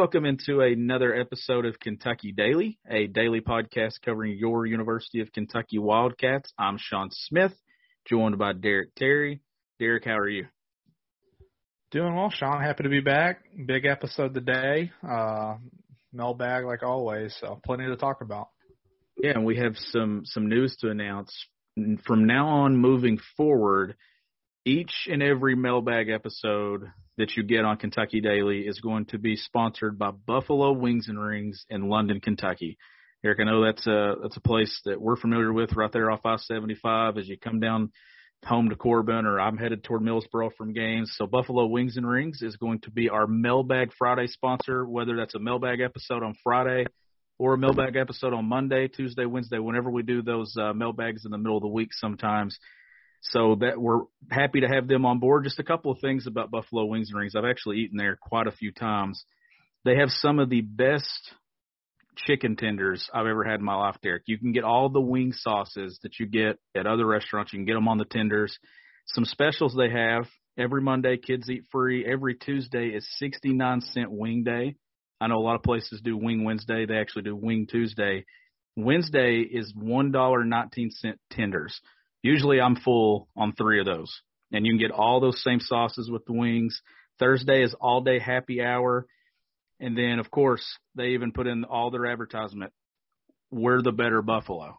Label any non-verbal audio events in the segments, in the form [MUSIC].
Welcome into another episode of Kentucky Daily, a daily podcast covering your University of Kentucky Wildcats. I'm Sean Smith, joined by Derek Terry. Derek, how are you? Doing well, Sean. Happy to be back. Big episode today. Uh, mailbag like always, so plenty to talk about. Yeah, and we have some some news to announce. From now on, moving forward, each and every mailbag episode that you get on Kentucky Daily is going to be sponsored by Buffalo Wings and Rings in London, Kentucky. Eric, I know that's a that's a place that we're familiar with right there off I-75 as you come down home to Corbin or I'm headed toward Millsboro from games. So Buffalo Wings and Rings is going to be our Mailbag Friday sponsor, whether that's a mailbag episode on Friday or a mailbag episode on Monday, Tuesday, Wednesday, whenever we do those uh, mailbags in the middle of the week sometimes. So that we're happy to have them on board. Just a couple of things about Buffalo Wings and Rings. I've actually eaten there quite a few times. They have some of the best chicken tenders I've ever had in my life, Derek. You can get all the wing sauces that you get at other restaurants. You can get them on the tenders. Some specials they have every Monday, kids eat free. Every Tuesday is 69 cent wing day. I know a lot of places do wing Wednesday. They actually do wing Tuesday. Wednesday is $1.19 tenders. Usually I'm full on three of those. And you can get all those same sauces with the wings. Thursday is all day happy hour. And then, of course, they even put in all their advertisement. We're the better Buffalo.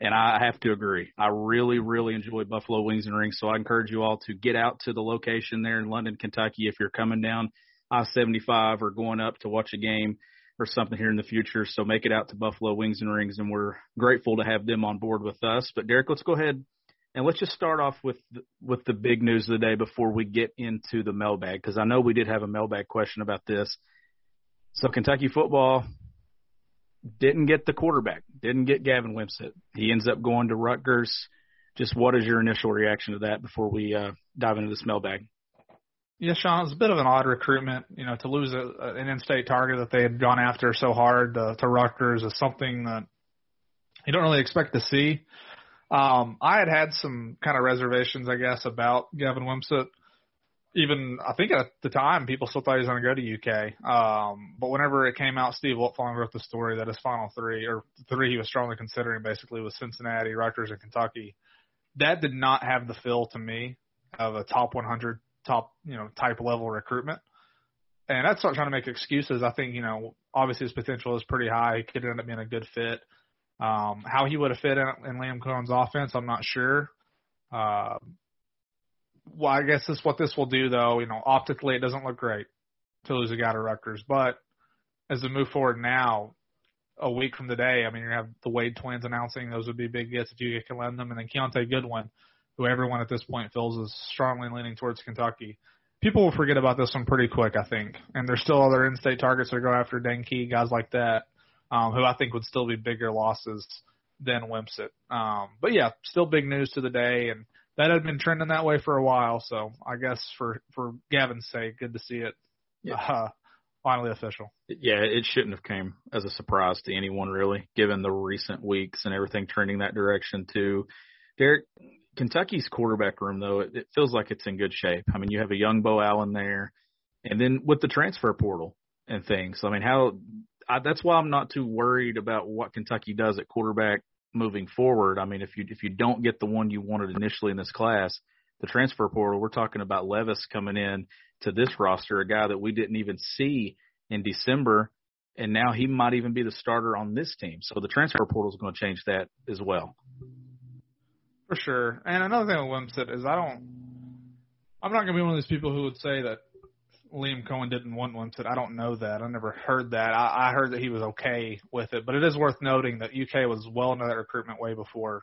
And I have to agree. I really, really enjoy Buffalo Wings and Rings. So I encourage you all to get out to the location there in London, Kentucky if you're coming down I 75 or going up to watch a game or something here in the future. So make it out to Buffalo Wings and Rings, and we're grateful to have them on board with us. But Derek, let's go ahead and let's just start off with with the big news of the day before we get into the mailbag, because I know we did have a mailbag question about this. So Kentucky football didn't get the quarterback, didn't get Gavin Wimsatt. He ends up going to Rutgers. Just what is your initial reaction to that before we uh, dive into this mailbag? Yeah, Sean, it's a bit of an odd recruitment. You know, to lose a, an in-state target that they had gone after so hard to, to Rutgers is something that you don't really expect to see. Um, I had had some kind of reservations, I guess, about Gavin Wimsatt. Even I think at the time, people still thought he was going to go to UK. Um, but whenever it came out, Steve Wiltfong wrote the story that his final three, or three he was strongly considering, basically was Cincinnati, Rutgers, and Kentucky. That did not have the feel to me of a top 100 top, you know, type level recruitment. And that's not trying to make excuses. I think, you know, obviously his potential is pretty high. He could end up being a good fit. Um, how he would have fit in, in Liam Coen's offense, I'm not sure. Uh, well, I guess this what this will do though. You know, optically it doesn't look great to lose a guy to Rutgers, but as we move forward now, a week from today, I mean, you have the Wade twins announcing those would be big gets if you can lend them, and then Kiyaunta Goodwin who everyone at this point feels is strongly leaning towards Kentucky. People will forget about this one pretty quick, I think. And there's still other in-state targets that go after Dane Key, guys like that, um, who I think would still be bigger losses than Wimsatt. Um, but yeah, still big news to the day, and that had been trending that way for a while. So I guess for for Gavin's sake, good to see it yeah. uh, finally official. Yeah, it shouldn't have came as a surprise to anyone really, given the recent weeks and everything trending that direction too. Derek, Kentucky's quarterback room, though, it, it feels like it's in good shape. I mean, you have a young Beau Allen there, and then with the transfer portal and things. I mean, how I, that's why I'm not too worried about what Kentucky does at quarterback moving forward. I mean, if you if you don't get the one you wanted initially in this class, the transfer portal, we're talking about Levis coming in to this roster, a guy that we didn't even see in December, and now he might even be the starter on this team. So the transfer portal is going to change that as well. For sure. And another thing with Wimsatt is I don't, I'm not going to be one of those people who would say that Liam Coen didn't want Wimsatt. I don't know that. I never heard that. I, I heard that he was okay with it, but it is worth noting that UK was well into that recruitment way before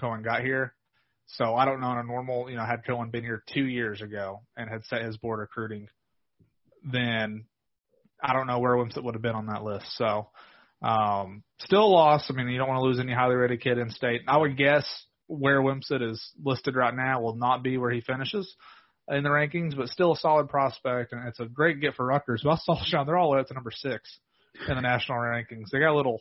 Coen got here. So I don't know on a normal, you know, had Cohen been here two years ago and had set his board recruiting, then I don't know where Wimsatt would have been on that list. So um, still a loss. I mean, you don't want to lose any highly rated kid in state. I would guess where Wimsatt is listed right now will not be where he finishes in the rankings, but still a solid prospect, and it's a great get for Rutgers. But I Sean; they're all the way up to number six in the national rankings. They got a little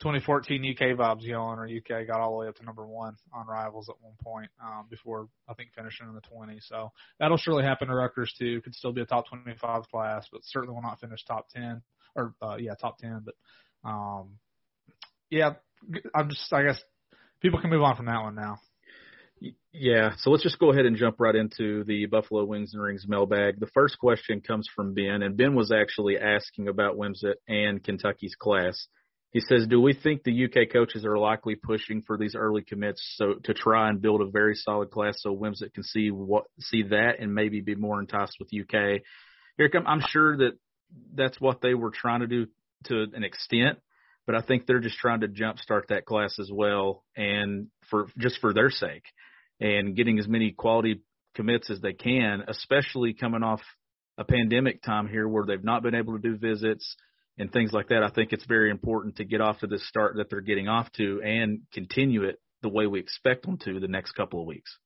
2014 UK vibes going, or UK got all the way up to number one on Rivals at one point um, before I think finishing in the 20s. So that'll surely happen to Rutgers too. Could still be a top 25 class, but certainly will not finish top 10 or uh, yeah top 10. But um, yeah, I'm just I guess people can move on from that one now. Yeah, so let's just go ahead and jump right into the Buffalo Wings and Rings mailbag. The first question comes from Ben, and Ben was actually asking about Wimsatt and Kentucky's class. He says, "Do we think the UK coaches are likely pushing for these early commits so to try and build a very solid class so Wimsatt can see what see that and maybe be more enticed with UK?" Here come, I'm sure that that's what they were trying to do to an extent, but I think they're just trying to jumpstart that class as well, and for just for their sake, and getting as many quality commits as they can, especially coming off a pandemic time here where they've not been able to do visits and things like that. I think it's very important to get off to this start that they're getting off to and continue it the way we expect them to the next couple of weeks.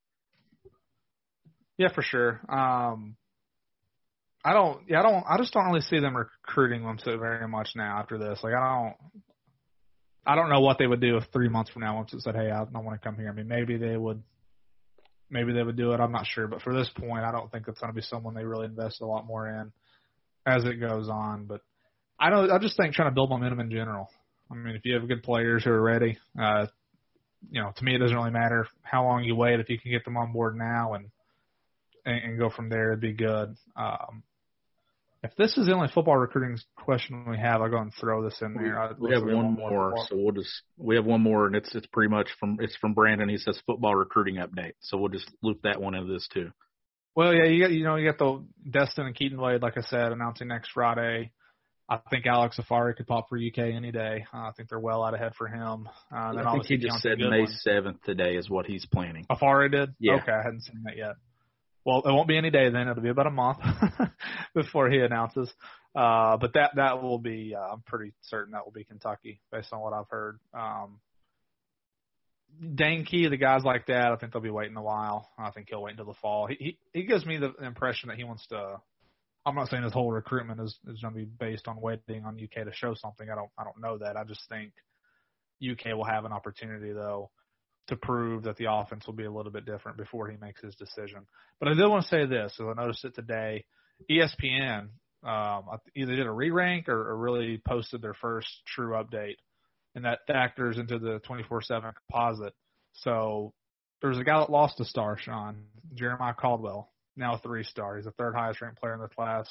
Yeah, for sure. Um, I don't. Yeah, I don't. I just don't really see them recruiting them so very much now after this. Like, I don't. I don't know what they would do if three months from now, once it said, "Hey, I don't want to come here." I mean, maybe they would. Maybe they would do it. I'm not sure, but for this point, I don't think it's going to be someone they really invest a lot more in as it goes on. But I don't. I just think trying to build momentum in general. I mean, if you have good players who are ready, uh, you know, to me it doesn't really matter how long you wait. If you can get them on board now and and, and go from there, it'd be good. Um, if this is the only football recruiting question we have, I'll go and throw this in there. We, we have one more, so we'll just we have one more, and it's it's pretty much from it's from Brandon. He says football recruiting update, so we'll just loop that one into this too. Well, yeah, you got you know you got the Destin and Keaton Wade, like I said, announcing next Friday. I think Alex Afari could pop for UK any day. Uh, I think they're well out ahead for him. Uh, I think he just said May seventh today is what he's planning. Afari did. Yeah. Okay, I hadn't seen that yet. Well, it won't be any day then. It'll be about a month [LAUGHS] before he announces. Uh, but that that will be. Uh, I'm pretty certain that will be Kentucky, based on what I've heard. Um, Dane Key, the guys like that, I think they'll be waiting a while. I think he'll wait until the fall. He he, he gives me the impression that he wants to. I'm not saying his whole recruitment is is going to be based on waiting on UK to show something. I don't I don't know that. I just think UK will have an opportunity though to prove that the offense will be a little bit different before he makes his decision. But I did want to say this, because I noticed it today. ESPN um, either did a re-rank or, or really posted their first true update, and that factors into the 24/7 composite. So there's a guy that lost a star, Sean Jeremiah Caldwell, now a three-star. He's the third highest ranked player in the class.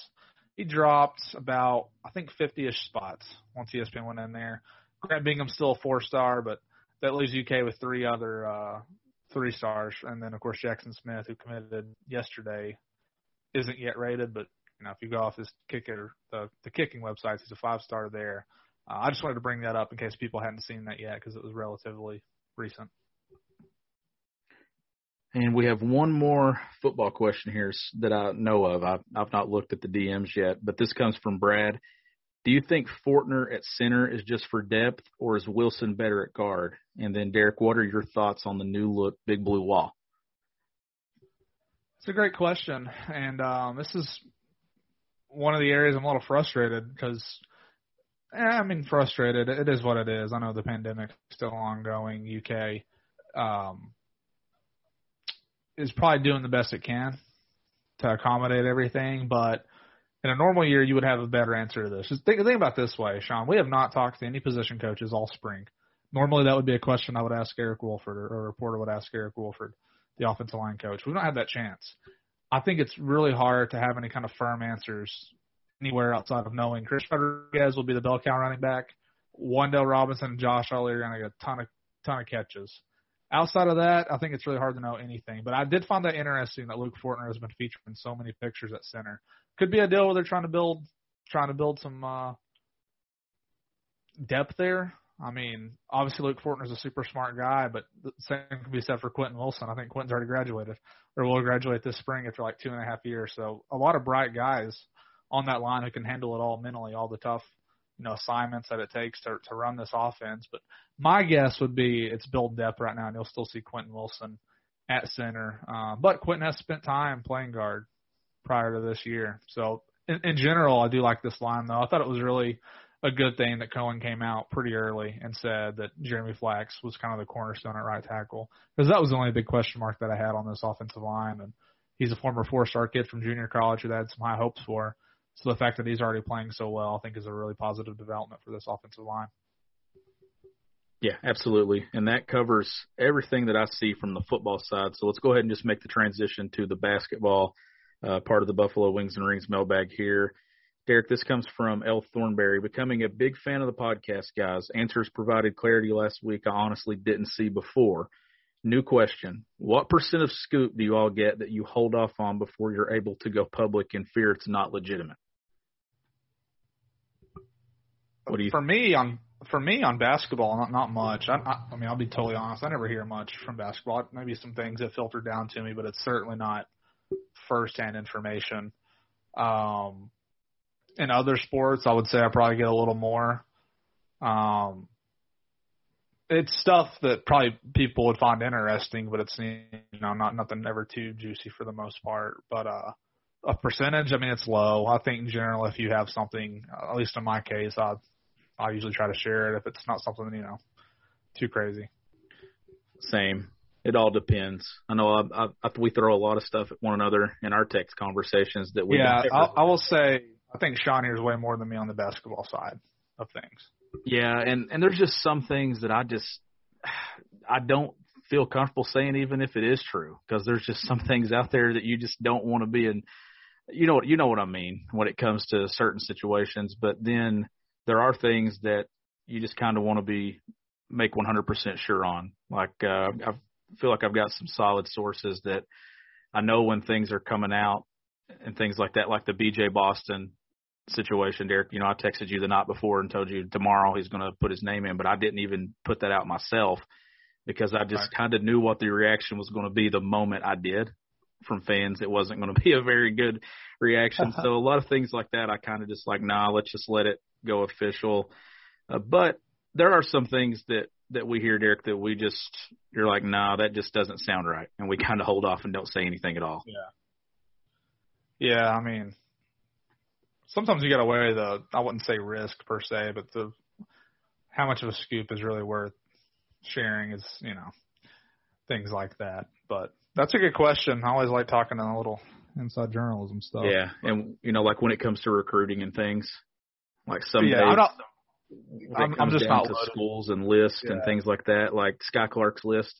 He dropped about I think 50ish spots once ESPN went in there. Grant Bingham's still a four-star, but that leaves UK with three other uh, three stars, and then of course Jackson Smith, who committed yesterday, isn't yet rated, but you know if you go off his kicker the the kicking websites, he's a five star there. Uh, I just wanted to bring that up in case people hadn't seen that yet because it was relatively recent. And we have one more football question here that I know of. I've, I've not looked at the DMs yet, but this comes from Brad. Do you think Fortner at center is just for depth, or is Wilson better at guard? And then, Derek, what are your thoughts on the new look Big Blue Wall? It's a great question, and um, this is one of the areas I'm a little frustrated because, eh, I mean, frustrated. It is what it is. I know the pandemic still ongoing. UK um, is probably doing the best it can to accommodate everything, but in a normal year, you would have a better answer to this. Just think, think about this way, Sean. We have not talked to any position coaches all spring. Normally, that would be a question I would ask Eric Wolford, or, or a reporter would ask Eric Wolford, the offensive line coach. We've not had that chance. I think it's really hard to have any kind of firm answers anywhere outside of knowing Chris Rodriguez will be the bell cow running back. Wan'Dale Robinson and Josh Utley are going to get a ton of ton of catches. Outside of that, I think it's really hard to know anything. But I did find that interesting that Luke Fortner has been featured in so many pictures at center could be a deal where they're trying to build trying to build some uh, depth there. I mean, obviously Luke Fortner's a super smart guy, but the same can be said for Quentin Wilson. I think Quentin's already graduated, or will graduate this spring after like two and a half years. So a lot of bright guys on that line who can handle it all mentally, all the tough, you know, assignments that it takes to to run this offense. But my guess would be it's build depth right now, and you'll still see Quentin Wilson at center. Uh, but Quentin has spent time playing guard prior to this year, so in, in general, I do like this line though. I thought it was really a good thing that Coen came out pretty early and said that Jeremy Flax was kind of the cornerstone at right tackle because that was the only big question mark that I had on this offensive line. And he's a former four-star kid from junior college who I had some high hopes for. So the fact that he's already playing so well, I think, is a really positive development for this offensive line. Yeah, absolutely. And that covers everything that I see from the football side. So let's go ahead and just make the transition to the basketball uh, part of the Buffalo Wings and Rings mailbag here. Derek, this comes from L. Thornberry. Becoming a big fan of the podcast, guys. Answers provided clarity last week I honestly didn't see before. New question. What percent of scoop do you all get that you hold off on before you're able to go public in fear it's not legitimate? What do you For me on for me on basketball, not not much. I, I, I mean, I'll be totally honest. I never hear much from basketball. Maybe some things that filter down to me, but it's certainly not firsthand information. Um, in other sports, I would say I probably get a little more. Um, it's stuff that probably people would find interesting, but it's you know not nothing ever too juicy for the most part. But uh, a percentage, I mean, it's low. I think in general, if you have something, at least in my case, I I usually try to share it if it's not something you know too crazy. Same. It all depends. I know I, I, we throw a lot of stuff at one another in our text conversations that we. Yeah, I, I will say I think Sean hears way more than me on the basketball side of things. Yeah, and and there's just some things that I just I don't feel comfortable saying even if it is true because there's just some things out there that you just don't want to be in. You know you know what I mean when it comes to certain situations, but then there are things that you just kind of want to be make 100% sure on. Like uh, I feel like I've got some solid sources that I know when things are coming out and things like that, like the BJ Boston situation, Derek. You know, I texted you the night before and told you tomorrow he's going to put his name in, but I didn't even put that out myself because I just right. kind of knew what the reaction was going to be the moment I did from fans. It wasn't going [LAUGHS] to be a very good reaction. so a lot of things like that, I kind of just like, nah, let's just let it go official. Uh, but there are some things that that we hear, Derek, that we just you're like, nah, that just doesn't sound right, and we kind of hold off and don't say anything at all. Yeah. Yeah, I mean, sometimes you got to weigh the I wouldn't say risk per se, but the how much of a scoop is really worth sharing is you know things like that. But that's a good question. I always like talking on a little inside journalism stuff. Yeah, but, and you know, like when it comes to recruiting and things, like some yeah, not. I'm, I'm just not to loaded. schools and lists Yeah. and things like that, like Skyy Clark's list,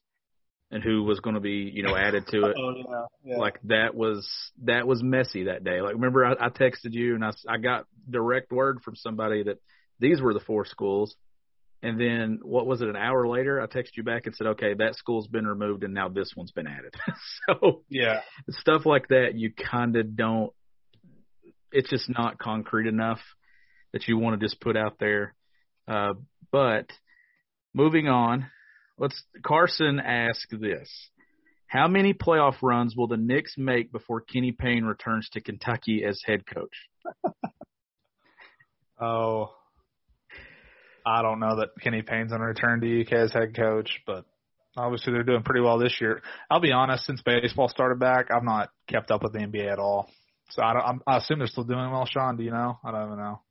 and who was going to be, you know, added to [LAUGHS] it. Oh yeah, yeah. like that was that was messy that day. Like remember I, I texted you and I s- I got direct word from somebody that these were the four schools, and then what was it? An hour later, I texted you back and said, okay, that school's been removed and now this one's been added. [LAUGHS] so yeah, stuff like that, you kind of don't. It's just not concrete enough that you want to just put out there. Uh, but moving on, let's. Carson asked this: How many playoff runs will the Knicks make before Kenny Payne returns to Kentucky as head coach? [LAUGHS] Oh, I don't know that Kenny Payne's going to return to UK as head coach, but obviously they're doing pretty well this year. I'll be honest, since baseball started back, I've not kept up with the NBA at all. So I don't. I'm, I assume they're still doing well. Sean, do you know? I don't even know.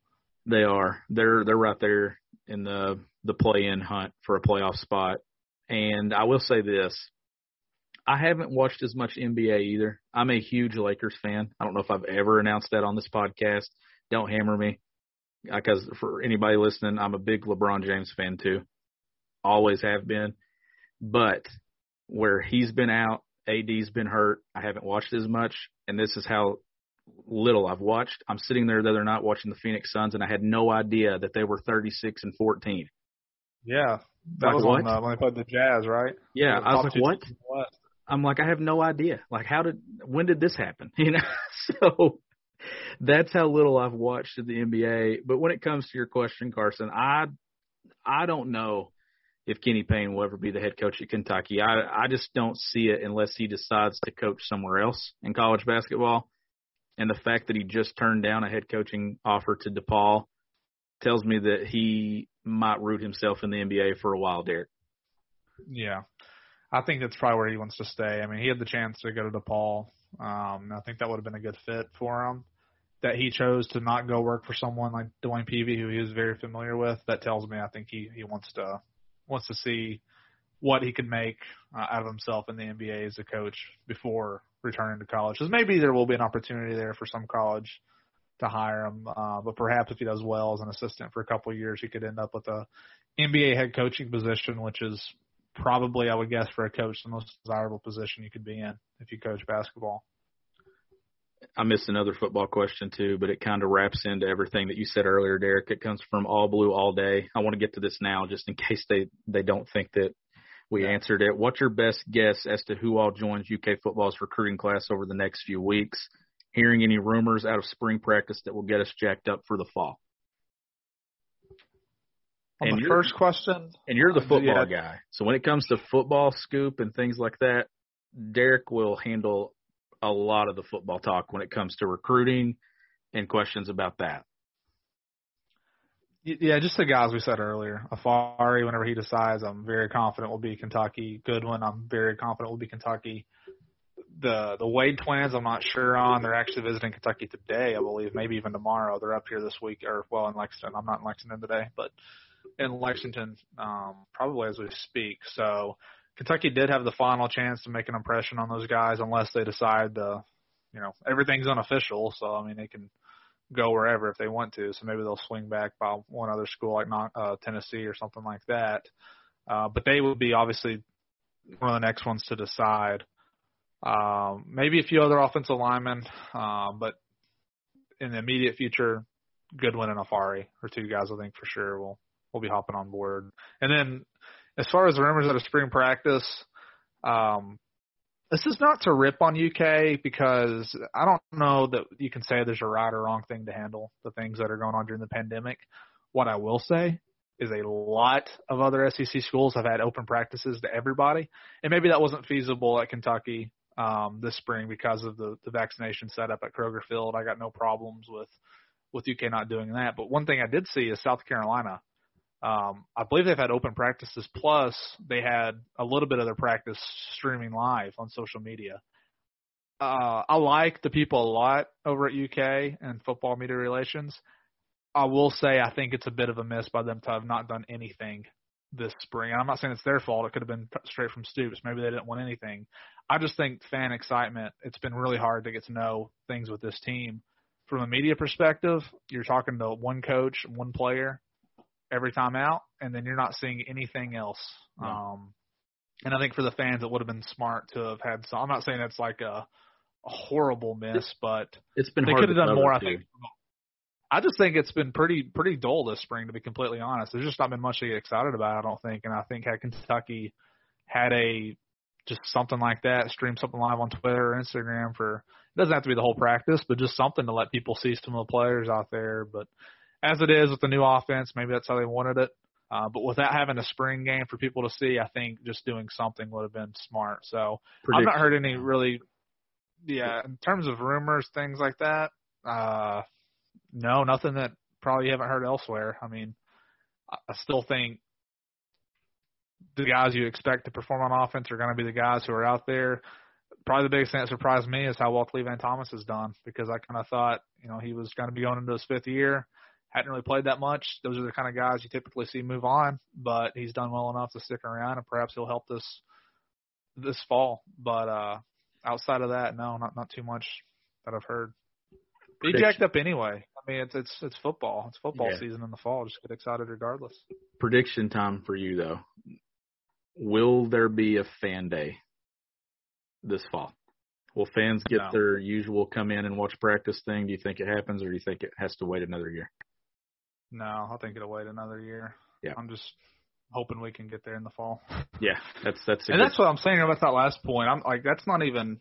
They are. They're they're right there in the the play-in hunt for a playoff spot. And I will say this: I haven't watched as much NBA either. I'm a huge Lakers fan. I don't know if I've ever announced that on this podcast. Don't hammer me, because for anybody listening, I'm a big LeBron James fan too. Always have been. But where he's been out, AD's been hurt. I haven't watched as much, and this is how little I've watched. I'm sitting there the other night watching the Phoenix Suns, and I had no idea that they were 36 and 14. Yeah, that Like was what? on uh, when they played the Jazz, right? Yeah, I was like, what? teams in the West. I'm like, I have no idea. Like, how did, when did this happen? [LAUGHS] You know, so That's how little I've watched of the NBA. But when it comes to your question, Carson, I I don't know if Kenny Payne will ever be the head coach at Kentucky. I I just don't see it unless he decides to coach somewhere else in college basketball. And the fact that he just turned down a head coaching offer to DePaul tells me that he might root himself in the NBA for a while, Derek. Yeah. I think that's probably where he wants to stay. I mean, he had the chance to go to DePaul. Um, I think that would have been a good fit for him. That he chose to not go work for someone like DeWayne Peevy, who he was very familiar with. That tells me I think he he wants to wants to see what he can make uh, out of himself in the NBA as a coach before returning to college. Because maybe there will be an opportunity there for some college to hire him, uh, but perhaps if he does well as an assistant for a couple of years, he could end up with a NBA head coaching position, which is probably, I would guess, for a coach, the most desirable position you could be in if you coach basketball. I missed another football question too, but it kind of wraps into everything that you said earlier, Derek. It comes from All Blue All Day. I want to get to this now, just in case they they don't think that we yeah. answered it. What's your best guess as to who all joins UK football's recruiting class over the next few weeks? Hearing any rumors out of spring practice that will get us jacked up for the fall? On and the first question, and you're the uh, football yeah. guy, so when it comes to football scoop and things like that, Derek will handle a lot of the football talk when it comes to recruiting and questions about that. Yeah, just the guys we said earlier. Afari, whenever he decides, I'm very confident will be Kentucky. Goodwin, I'm very confident will be Kentucky. The the Wade twins, I'm not sure on. They're actually visiting Kentucky today, I believe, maybe even tomorrow. They're up here this week, or well, in Lexington. I'm not in Lexington today, but in Lexington, um, probably as we speak. So Kentucky did have the final chance to make an impression on those guys, unless they decide to, you know, everything's unofficial. So I mean, they can go wherever if they want to. So maybe they'll swing back by one other school like uh, Tennessee or something like that. Uh, but they would be obviously one of the next ones to decide. Um, maybe a few other offensive linemen, um, but in the immediate future, Goodwin and Afari are two guys I think for sure will will be hopping on board. And then as far as the rumors out of spring practice, um, this is not to rip on UK because I don't know that you can say there's a right or wrong thing to handle the things that are going on during the pandemic. What I will say is a lot of other SEC schools have had open practices to everybody, and maybe that wasn't feasible at Kentucky um, this spring because of the, the vaccination setup at Kroger Field. I got no problems with with UK not doing that. But one thing I did see is South Carolina um, I believe they've had open practices plus they had a little bit of their practice streaming live on social media. Uh, I like the people a lot over at UK and football media relations. I will say I think it's a bit of a miss by them to have not done anything this spring. And I'm not saying it's their fault. It could have been straight from Stoops. Maybe they didn't want anything. I just think fan excitement. It's been really hard to get to know things with this team. From a media perspective, you're talking to one coach, one player, every time out, and then you're not seeing anything else. No. Um, and I think for the fans, it would have been smart to have had some. I'm not saying it's like a, a horrible miss, it's, but it's been they could have done more. I think. I just think it's been pretty pretty dull this spring, to be completely honest. There's just not been much to get excited about. I don't think, and I think had Kentucky had a just something like that, stream something live on Twitter or Instagram for it doesn't have to be the whole practice, but just something to let people see some of the players out there. But as it is with the new offense, maybe that's how they wanted it. Uh, but without having a spring game for people to see, I think just doing something would have been smart. So Prediction. I've not heard any really, yeah, in terms of rumors, things like that. Uh, no, nothing that probably you haven't heard elsewhere. I mean, I still think the guys you expect to perform on offense are going to be the guys who are out there. Probably the biggest thing that surprised me is how well Clevan Thomas has done because I kind of thought, you know, he was going to be going into his fifth year hadn't really played that much. Those are the kind of guys you typically see move on, but he's done well enough to stick around, and perhaps he'll help this this fall. But uh outside of that, no, not not too much that I've heard. Be jacked up anyway. I mean, it's it's it's football. It's football yeah. season in the fall. Just get excited regardless. Prediction time for you though. Will there be a fan day this fall? Will fans get no. their usual come in and watch practice thing? Do you think it happens, or do you think it has to wait another year? No, I think it'll wait another year. Yeah. I'm just hoping we can get there in the fall. [LAUGHS] Yeah, that's that's it. and that's what I'm saying about that last point. I'm like that's not even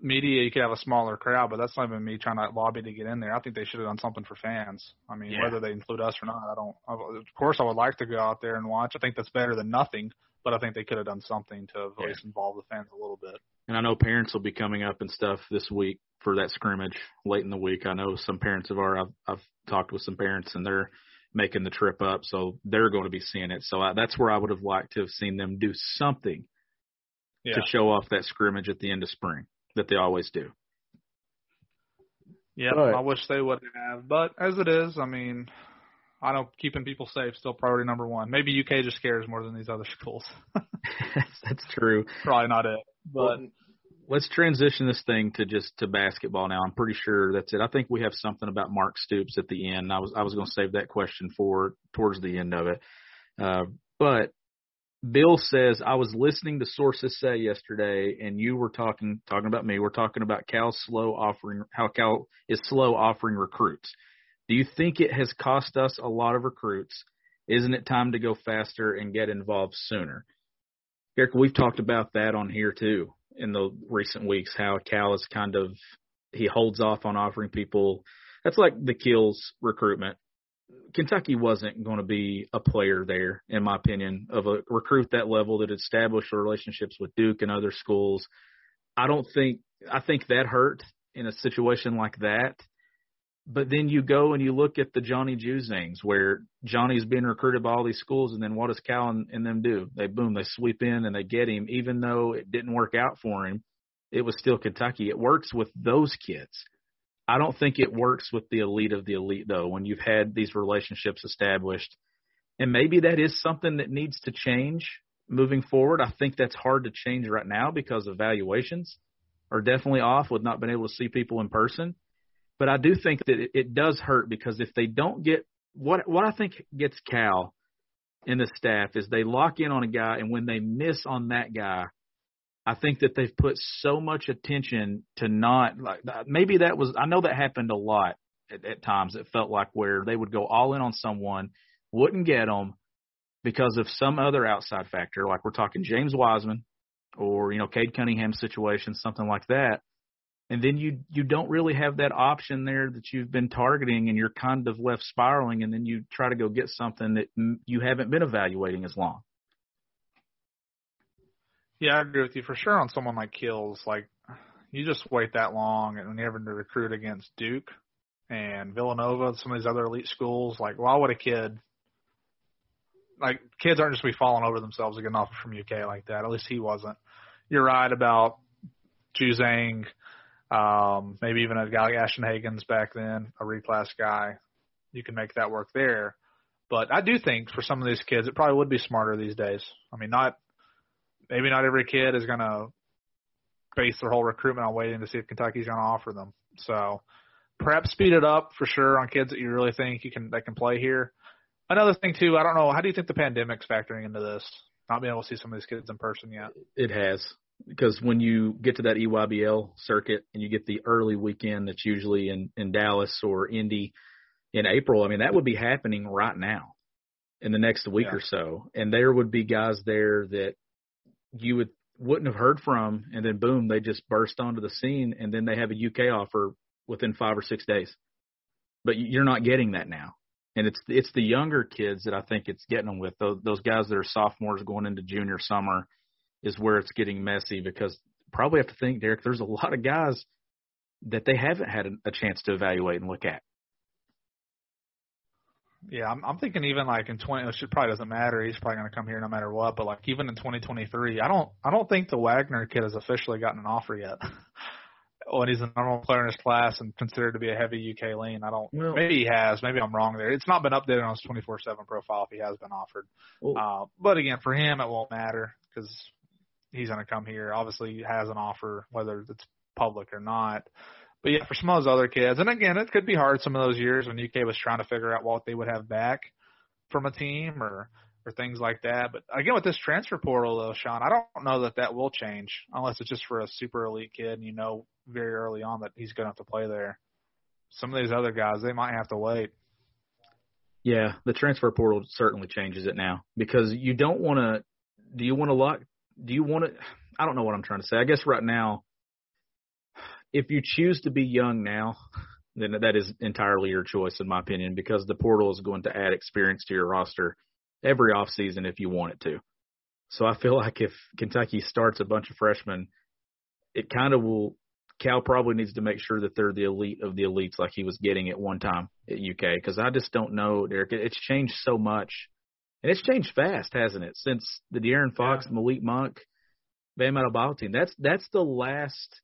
media, you could have a smaller crowd, but that's not even me trying to lobby to get in there. I think they should have done something for fans. I mean, Yeah. whether they include us or not, I don't. I, Of course, I would like to go out there and watch. I think that's better than nothing, but I think they could have done something to at Yeah. least involve the fans a little bit. And I know parents will be coming up and stuff this week for that scrimmage late in the week. I know some parents of our I've, I've talked with some parents and they're making the trip up, so they're going to be seeing it. So I, that's where I would have liked to have seen them do something Yeah. to show off that scrimmage at the end of spring that they always do. Yeah, Right. I wish they would have, but as it is, I mean, I know keeping people safe still priority number one. Maybe UK just scares more than these other [LAUGHS] schools. [LAUGHS] that's true. Probably not it, but Well, let's transition this thing to just to basketball now. I'm pretty sure that's it. I think we have something about Mark Stoops at the end. I was I was going to save that question for towards the end of it. Uh, but Bill says I was listening to sources say yesterday, and you were talking talking about me. We're talking about Cal slow offering how Cal is slow offering recruits. Do you think it has cost us a lot of recruits? Isn't it time to go faster and get involved sooner? Eric, we've talked about that on here too in the recent weeks. How Cal is kind of he holds off on offering people. That's like the Keels recruitment. Kentucky wasn't going to be a player there, in my opinion, of a recruit that level that established relationships with Duke and other schools. I don't think I think that hurt in a situation like that. But then you go and you look at the Johnny Juzangs where Johnny's being recruited by all these schools, and then what does Cal and, and them do? They boom, they sweep in and they get him, even though it didn't work out for him. It was still Kentucky. It works with those kids. I don't think it works with the elite of the elite though. When you've had these relationships established, and maybe that is something that needs to change moving forward. I think that's hard to change right now because evaluations are definitely off with not being able to see people in person. But I do think that it, it does hurt because if they don't get what what I think gets Cal and the staff is they lock in on a guy, and when they miss on that guy, I think that they've put so much attention to not like uh, maybe that was I know that happened a lot at, at times. It felt like where they would go all in on someone, wouldn't get them because of some other outside factor, like we're talking James Wiseman or you know Cade Cunningham situation, something like that. And then you you don't really have that option there that you've been targeting, and you're kind of left spiraling. And then you try to go get something that you haven't been evaluating as long. Yeah, I agree with you for sure on someone like Keels. Like, you just wait that long and you're having to recruit against Duke and Villanova, and some of these other elite schools. Like, why would a kid, like, kids aren't just be falling over themselves to get an offer from UK like that. At least he wasn't. You're right about Juzang, um, maybe even a guy like Ashton Hagans back then, a reclass guy. You can make that work there. But I do think for some of these kids, it probably would be smarter these days. I mean, not maybe not every kid is going to base their whole recruitment on waiting to see if Kentucky's going to offer them. So perhaps speed it up for sure on kids that you really think you can that can play here. Another thing too, I don't know, how do you think the pandemic's factoring into this? Not being able to see some of these kids in person yet. It has because when you get to that EYBL circuit and you get the early weekend that's usually in in Dallas or Indy in April, I mean that would be happening right now in the next week Yeah. or so, and there would be guys there that you would wouldn't have heard from, and then boom, they just burst onto the scene, and then they have a UK offer within five or six days. But you're not getting that now, and it's it's the younger kids that I think it's getting them with those those guys that are sophomores going into junior summer is where it's getting messy because probably have to think, Derek, there's a lot of guys that they haven't had a, chance to evaluate and look at. Yeah, I'm, I'm thinking even like in 20, which it probably doesn't matter. He's probably going to come here no matter what. But like even in 2023, I don't, I don't think the Wagner kid has officially gotten an offer yet. [LAUGHS] when he's a normal player in his class and considered to be a heavy UK lean, I don't. Well- maybe he has. Maybe I'm wrong there. It's not been updated on his 24/7 profile if he has been offered. Well, Uh, but again, for him, it won't matter because he's going to come here. Obviously, has an offer, whether it's public or not. But yeah, for some of those other kids, and again, it could be hard some of those years when UK was trying to figure out what they would have back from a team or or things like that. But again, with this transfer portal though, Sean, I don't know that that will change unless it's just for a super elite kid and you know very early on that he's going to have to play there. Some of these other guys, they might have to wait. Yeah, the transfer portal certainly changes it now because you don't want to. Do you want to lock? Do you want to? I don't know what I'm trying to say. I guess right now, if you choose to be young now, then that is entirely your choice, in my opinion, because the portal is going to add experience to your roster every offseason if you want it to. So I feel like if Kentucky starts a bunch of freshmen, it kind of will. Cal probably needs to make sure that they're the elite of the elites, like he was getting at one time at UK. Because I just don't know, Derek. It's changed so much, and it's changed fast, hasn't it? Since the De'Aaron Fox, yeah. Malik Monk, Bam Adebayo team. That's that's the last.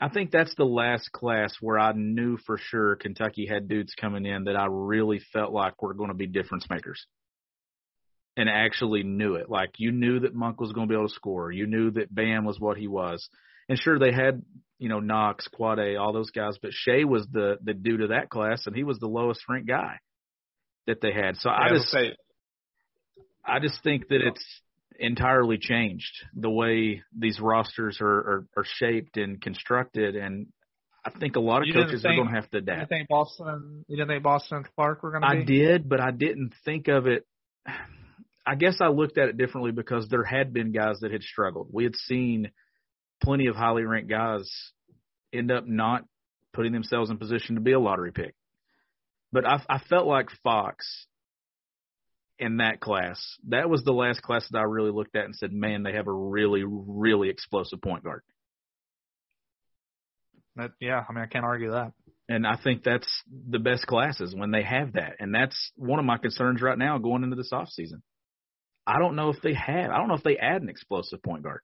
I think that's the last class where I knew for sure Kentucky had dudes coming in that I really felt like were going to be difference makers and actually knew it. Like you knew that Monk was going to be able to score. You knew that Bam was what he was. And sure, they had you know Knox, Quade, all those guys, but Shai was the the dude of that class, and he was the lowest ranked guy that they had. So yeah, I just say, I just think that it's entirely changed the way these rosters are are, are shaped and constructed, and I think a lot of you coaches think, are going to have to adapt. You didn't think Boston? You didn't think Boston and Clark were going to? I did, but I didn't think of it. I guess I looked at it differently because there had been guys that had struggled. We had seen plenty of highly ranked guys end up not putting themselves in position to be a lottery pick. But I, I felt like Fox in that class, that was the last class that I really looked at and said, man, they have a really, really explosive point guard. That, yeah, I mean, I can't argue that. And I think that's the best classes when they have that. And that's one of my concerns right now going into this off season. I don't know if they have. I don't know if they add an explosive point guard.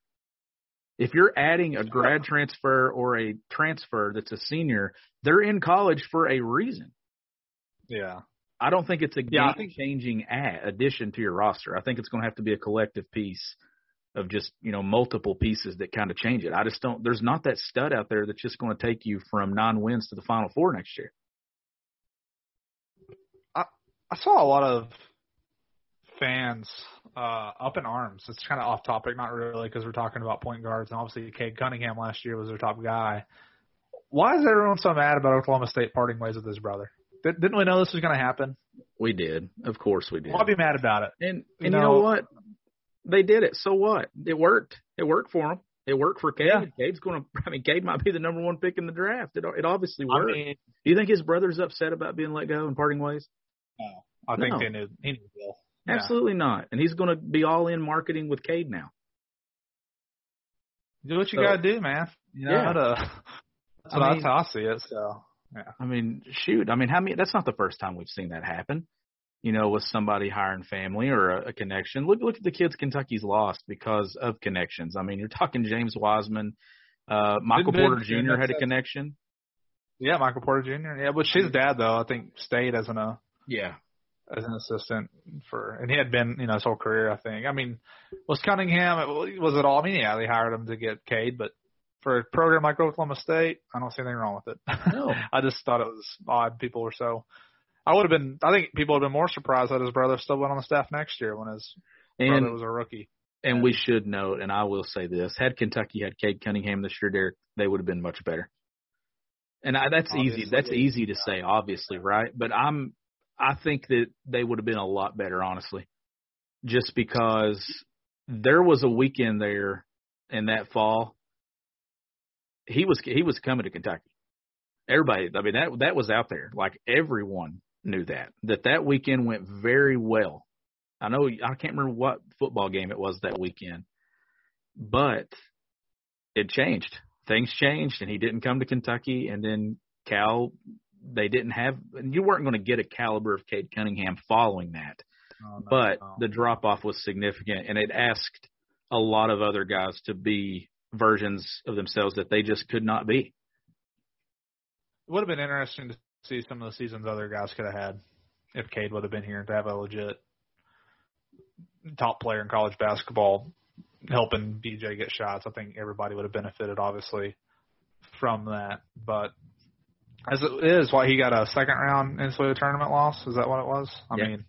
If you're adding a grad transfer or a transfer that's a senior, they're in college for a reason. Yeah. I don't think it's a yeah, game changing add, addition to your roster. I think it's going to have to be a collective piece of just, you know, multiple pieces that kind of change it. I just don't, there's not that stud out there that's just going to take you from nine wins to the final four next year. I, I saw a lot of fans uh, up in arms. It's kind of off topic, not really, because we're talking about point guards, and obviously Cade Cunningham last year was their top guy. Why is everyone so mad about Oklahoma State parting ways with his brother? Did, didn't we know this was going to happen? We did, of course we did. Why be mad about it? And and you know, you know what? They did it. So what? It worked. It worked for them. It worked for Cade. Yeah. Cade's going to. I mean, Cade might be the number one pick in the draft. It it obviously worked. I mean, Do you think his brother's upset about being let go and parting ways? No, I think no. they knew he knew Bill. Yeah. Absolutely not. And he's going to be all in marketing with Cade now. Do what you so, got to do, man. You know, yeah. To, that's, I mean, that's how I see it. So, yeah. I mean, shoot. I mean, how many? That's not the first time we've seen that happen. You know, with somebody hiring family or a, a connection. Look, look at the kids Kentucky's lost because of connections. I mean, you're talking James Wiseman, uh, Michael Didn't Porter Jr. had a connection. Yeah, Michael Porter Jr. Yeah, but his dad though, I think stayed as an uh, yeah as an assistant for, and he had been, you know, his whole career, I think. I mean, was Cunningham, was it all? I mean, yeah, they hired him to get Cade, but for a program like Oklahoma State, I don't see anything wrong with it. No. [LAUGHS] I just thought it was odd. People were so, I would have been, I think people would have been more surprised that his brother still went on the staff next year when his and, brother was a rookie. And we should note, and I will say this: had Kentucky had Cade Cunningham this year, Derek, they would have been much better. And I, that's obviously, easy. That's easy to say, obviously, right? But I'm I think that they would have been a lot better, honestly, just because there was a weekend there in that fall. He was he was coming to Kentucky. Everybody, I mean that that was out there. Like everyone knew that that that weekend went very well. I know I can't remember what football game it was that weekend, but it changed. Things changed, and he didn't come to Kentucky. And then Cal they didn't have you weren't going to get a caliber of Cade Cunningham following that. Oh, no, but no. the drop off was significant and it asked a lot of other guys to be versions of themselves that they just could not be. It would have been interesting to see some of the seasons other guys could have had if Cade would have been here to have a legit top player in college basketball helping BJ get shots. I think everybody would have benefited obviously from that. But as it is, why he got a second round NCAA tournament loss? Is that what it was? I yeah. mean,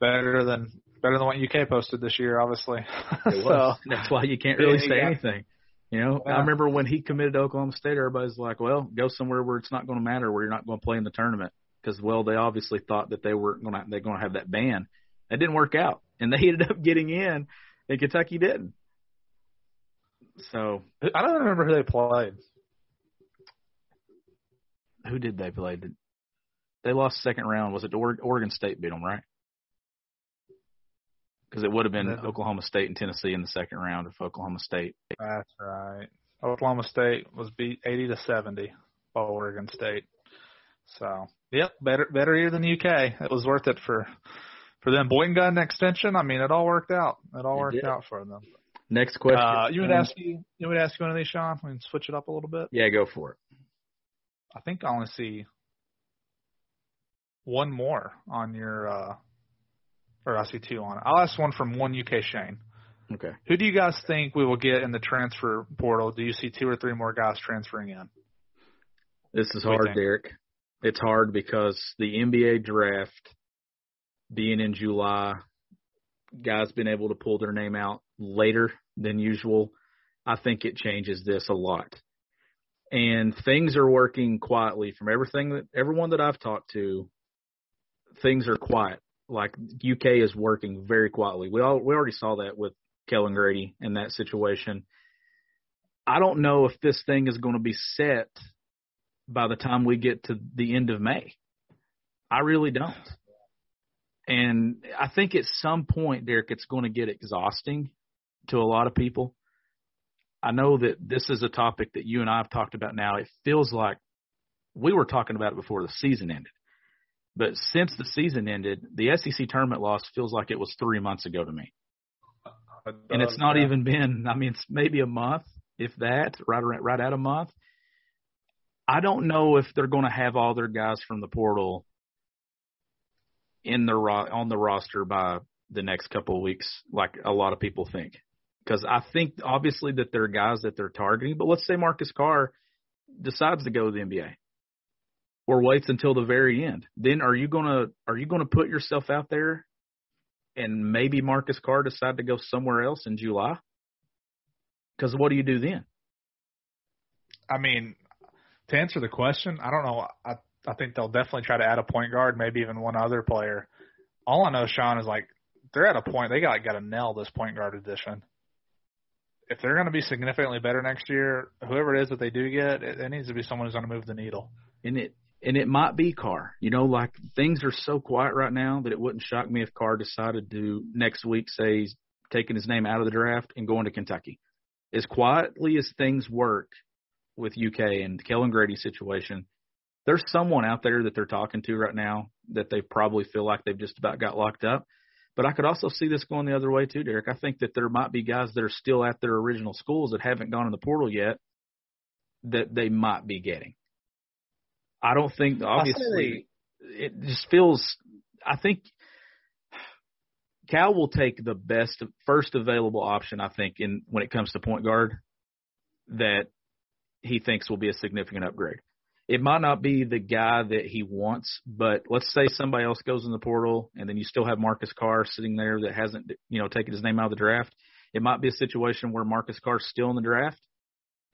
better than better than what UK posted this year, obviously. [LAUGHS] So, That's why you can't really say got, anything. You know, yeah. I remember when he committed to Oklahoma State, everybody's like, "Well, go somewhere where it's not going to matter, where you're not going to play in the tournament." Because well, they obviously thought that they were going to they're going to have that ban. That didn't work out, and they [LAUGHS] ended up getting in, and Kentucky didn't. So I don't remember who they played. who did they play? Did, they lost second round. Was it Oregon State beat them, right? Because it would have been Oklahoma State and Tennessee in the second round if Oklahoma State. That's right. Oklahoma State was beat 80 to 70 by Oregon State. So, yep, better better year than UK. It was worth it for for them. Boynton got an extension. I mean, it all worked out. It all it worked did. out for them. Next question. Uh, you would ask you you would ask you one of these, Sean. We can switch it up a little bit. Yeah, go for it. I think I only see one more on your, uh, or I see two on it. I'll ask one from one UK Shane. Okay. Who do you guys think we will get in the transfer portal? Do you see two or three more guys transferring in? This is hard, Derek. It's hard because the NBA draft being in July, guys been able to pull their name out later than usual. I think it changes this a lot. And things are working quietly from everything that everyone that I've talked to things are quiet. Like UK is working very quietly. We all we already saw that with Kellan Grady in that situation. I don't know if this thing is going to be set by the time we get to the end of May. I really don't. And I think at some point, Derek, it's going to get exhausting to a lot of people. I know that this is a topic that you and I have talked about now. It feels like we were talking about it before the season ended. But since the season ended, the SEC tournament loss feels like it was three months ago to me. And it's not even been, I mean, it's maybe a month, if that, right around, right at a month. I don't know if they're going to have all their guys from the portal in the ro- on the roster by the next couple of weeks, like a lot of people think. Because I think obviously that there are guys that they're targeting, but let's say Marcus Carr decides to go to the NBA or waits until the very end, then are you gonna are you gonna put yourself out there and maybe Marcus Carr decide to go somewhere else in July? Because what do you do then? I mean, to answer the question, I don't know. I I think they'll definitely try to add a point guard, maybe even one other player. All I know, Sean, is like they're at a point they got got to nail this point guard addition. If they're going to be significantly better next year, whoever it is that they do get, it, it needs to be someone who's going to move the needle. And it and it might be Carr. You know, like things are so quiet right now that it wouldn't shock me if Carr decided to next week say he's taking his name out of the draft and going to Kentucky. As quietly as things work with UK and Kellan Grady's situation, there's someone out there that they're talking to right now that they probably feel like they've just about got locked up. But I could also see this going the other way too, Derek. I think that there might be guys that are still at their original schools that haven't gone in the portal yet that they might be getting. I don't think obviously it just feels. I think Cal will take the best first available option. I think in when it comes to point guard that he thinks will be a significant upgrade. It might not be the guy that he wants, but let's say somebody else goes in the portal and then you still have Marcus Carr sitting there that hasn't, you know, taken his name out of the draft. It might be a situation where Marcus Carr's still in the draft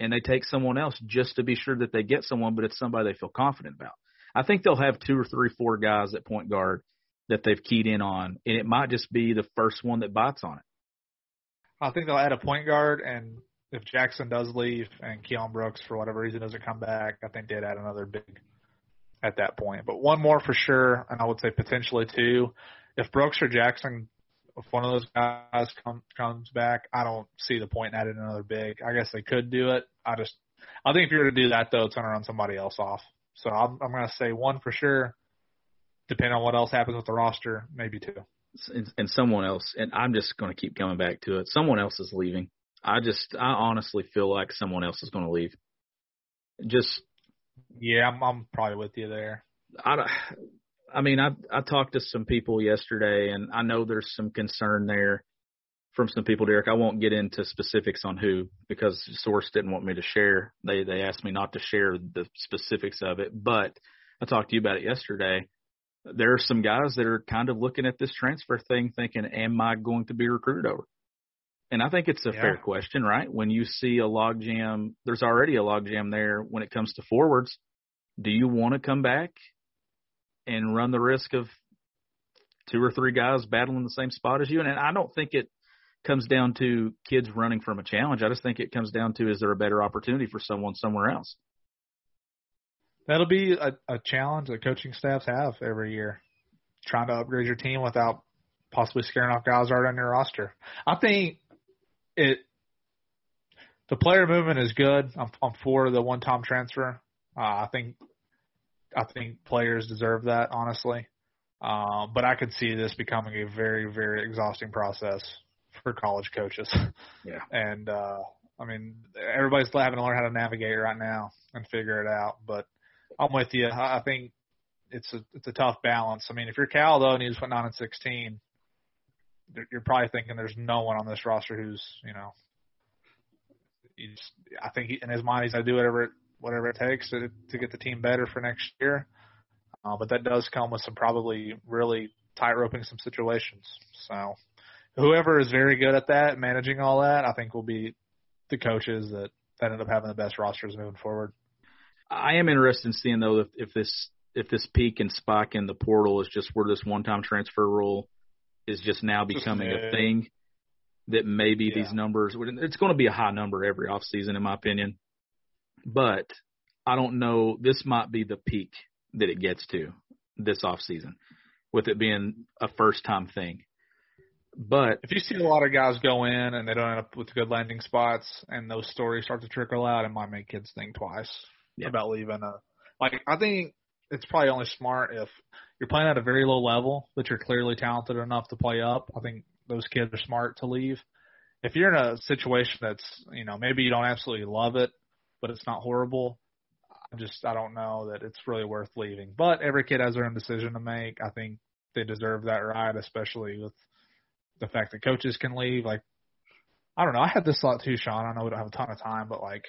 and they take someone else just to be sure that they get someone, but it's somebody they feel confident about. I think they'll have two or three, four guys at point guard that they've keyed in on, and it might just be the first one that bites on it. I think they'll add a point guard, and if Jackson does leave and Keion Brooks for whatever reason doesn't come back, I think they'd add another big at that point. But one more for sure, and I would say potentially two. If Brooks or Jackson if one of those guys come, comes back, I don't see the point in adding another big. I guess they could do it. I just, I think if you're to do that though, it's run somebody else off. So I'm, I'm going to say one for sure. Depending on what else happens with the roster, maybe two. And, and someone else, and I'm just going to keep coming back to it. Someone else is leaving. I just, I honestly feel like someone else is going to leave. Just, yeah, I'm, I'm probably with you there. I, I mean, I I talked to some people yesterday, and I know there's some concern there from some people, Derek. I won't get into specifics on who because source didn't want me to share. They they asked me not to share the specifics of it, but I talked to you about it yesterday. There are some guys that are kind of looking at this transfer thing, thinking, "Am I going to be recruited over?" And I think it's a yeah. fair question, right? When you see a logjam, there's already a logjam there when it comes to forwards. Do you want to come back and run the risk of two or three guys battling the same spot as you. And I don't think it comes down to kids running from a challenge. I just think it comes down to is there a better opportunity for someone somewhere else? That'll be a, a challenge that coaching staffs have every year, trying to upgrade your team without possibly scaring off guys right on your roster. I think it the player movement is good. I'm, I'm for the one-time transfer. Uh, I think I think players deserve that, honestly. Uh, but I could see this becoming a very, very exhausting process for college coaches. [LAUGHS] Yeah. And uh, I mean, everybody's having to learn how to navigate right now and figure it out. But I'm with you. I think it's a it's a tough balance. I mean, if you're Cal though and you just went nine and sixteen, you're probably thinking there's no one on this roster who's you know. You just, I think he, in his mind he's gonna do whatever it, whatever it takes to to get the team better for next year. Uh, but that does come with some probably really tight roping some situations. So whoever is very good at that, managing all that, I think will be the coaches that, that end up having the best rosters moving forward. I am interested in seeing though if, if this if this peak and spike in the portal is just where this one time transfer rule is just now becoming a thing. That maybe Yeah. these numbers it's going to be a high number every offseason in my opinion. But I don't know this might be the peak that it gets to this off season with it being a first time thing. But If you see a lot of guys go in and they don't end up with good landing spots, and those stories start to trickle out, it might make kids think twice Yeah. about leaving. A, like I think it's probably only smart if you're playing at a very low level, but you're clearly talented enough to play up. I think those kids are smart to leave. If you're in a situation that's you know maybe you don't absolutely love it, but it's not horrible. I just I don't know that it's really worth leaving. But every kid has their own decision to make. I think they deserve that right, especially with the fact that coaches can leave. Like, I don't know. I had this thought too, Sean. I know we don't have a ton of time, but like,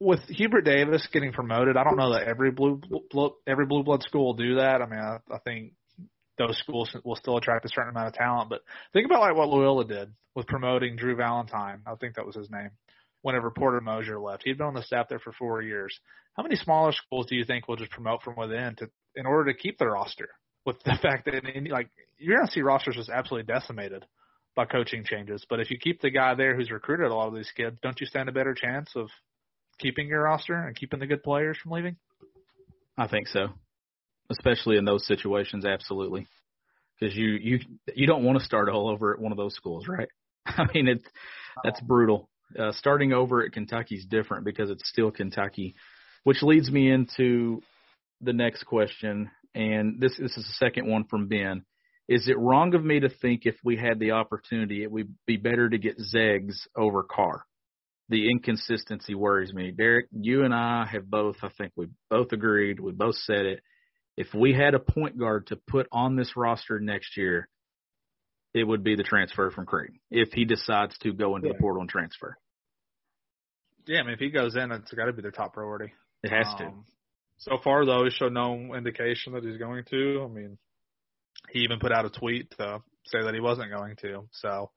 with Hubert Davis getting promoted, I don't know that every blue, blue every blue blood school will do that. I mean, I, I think those schools will still attract a certain amount of talent. But think about like what Loyola did with promoting Drew Valentine. I think that was his name. Whenever Porter Moser left, he'd been on the staff there for four years. How many smaller schools do you think will just promote from within to in order to keep their roster? With the [LAUGHS] fact that in, like you're gonna see rosters just absolutely decimated by coaching changes. But if you keep the guy there who's recruited a lot of these kids, don't you stand a better chance of keeping your roster and keeping the good players from leaving? I think so, especially in those situations. Absolutely, because you you you don't want to start all over at one of those schools, right? [LAUGHS] I mean, it's that's brutal. Uh, starting over at Kentucky is different because it's still Kentucky, which leads me into the next question, and this this is the second one from Ben. Is it wrong of me to think if we had the opportunity, it would be better to get Zegs over Carr? The inconsistency worries me. Derek, you and I have both, I think we both agreed, we both said it. If we had a point guard to put on this roster next year, it would be the transfer from Creighton if he decides to go into the portal and transfer. Yeah, I mean if he goes in, it's got to be their top priority. It has to. Um, So far, though, he showed no indication that he's going to. I mean, he even put out a tweet to say that he wasn't going to. So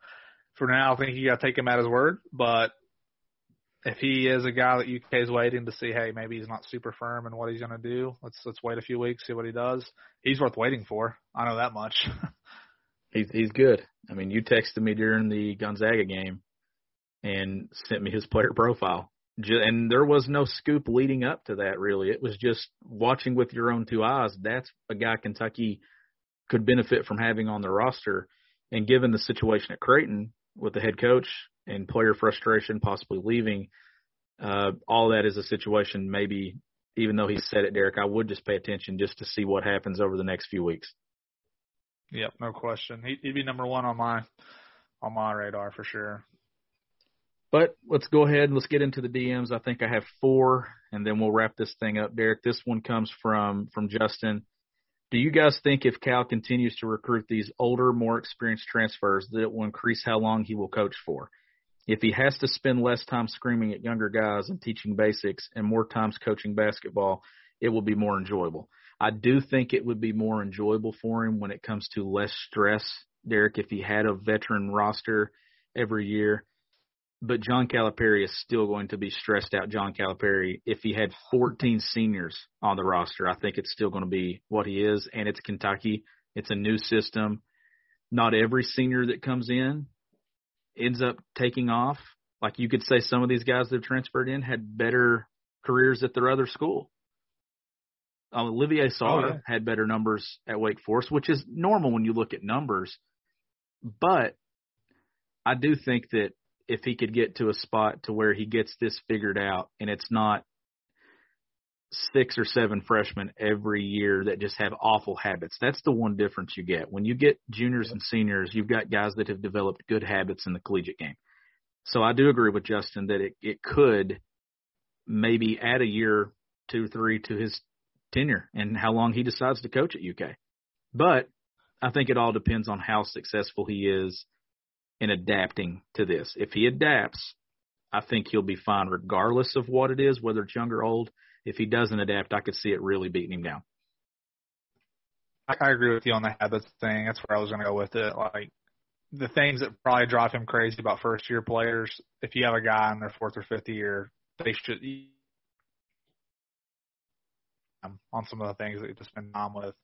for now, I think you got to take him at his word. But if he is a guy that UK is waiting to see, hey, maybe he's not super firm in what he's going to do. Let's let's wait a few weeks, see what he does. He's worth waiting for. I know that much. [LAUGHS] He's he's good. I mean, you texted me during the Gonzaga game and sent me his player profile. And there was no scoop leading up to that, really. It was just watching with your own two eyes. That's a guy Kentucky could benefit from having on the roster. And given the situation at Creighton with the head coach and player frustration, possibly leaving, uh, all that is a situation maybe, even though he said it, Derek, I would just pay attention just to see what happens over the next few weeks. Yep, no question. He, he'd be number one on my on my radar for sure. But let's go ahead and let's get into the DMs. I think I have four, and then we'll wrap this thing up. Derek, this one comes from from Justin. Do you guys think if Cal continues to recruit these older, more experienced transfers, that it will increase how long he will coach for? If he has to spend less time screaming at younger guys and teaching basics and more times coaching basketball, it will be more enjoyable. I do think it would be more enjoyable for him when it comes to less stress, Derek, if he had a veteran roster every year but John Calipari is still going to be stressed out. John Calipari, if he had 14 seniors on the roster, I think it's still going to be what he is. And it's Kentucky. It's a new system. Not every senior that comes in ends up taking off. Like you could say, some of these guys that have transferred in had better careers at their other school. Uh, Olivier Sarr Oh, yeah. had better numbers at Wake Forest, which is normal when you look at numbers. But I do think that if he could get to a spot to where he gets this figured out and it's not six or seven freshmen every year that just have awful habits. That's the one difference you get. When you get juniors and seniors, you've got guys that have developed good habits in the collegiate game. So I do agree with Justin that it, it could maybe add a year, two, three to his tenure and how long he decides to coach at UK. But I think it all depends on how successful he is in adapting to this. If he adapts, I think he'll be fine regardless of what it is, whether it's young or old. If he doesn't adapt, I could see it really beating him down. I, agree with you on the habits thing. That's where I was going to go with it. Like the things that probably drive him crazy about first year players. If you have a guy in their fourth or fifth year, they should on some of the things that you just spend time with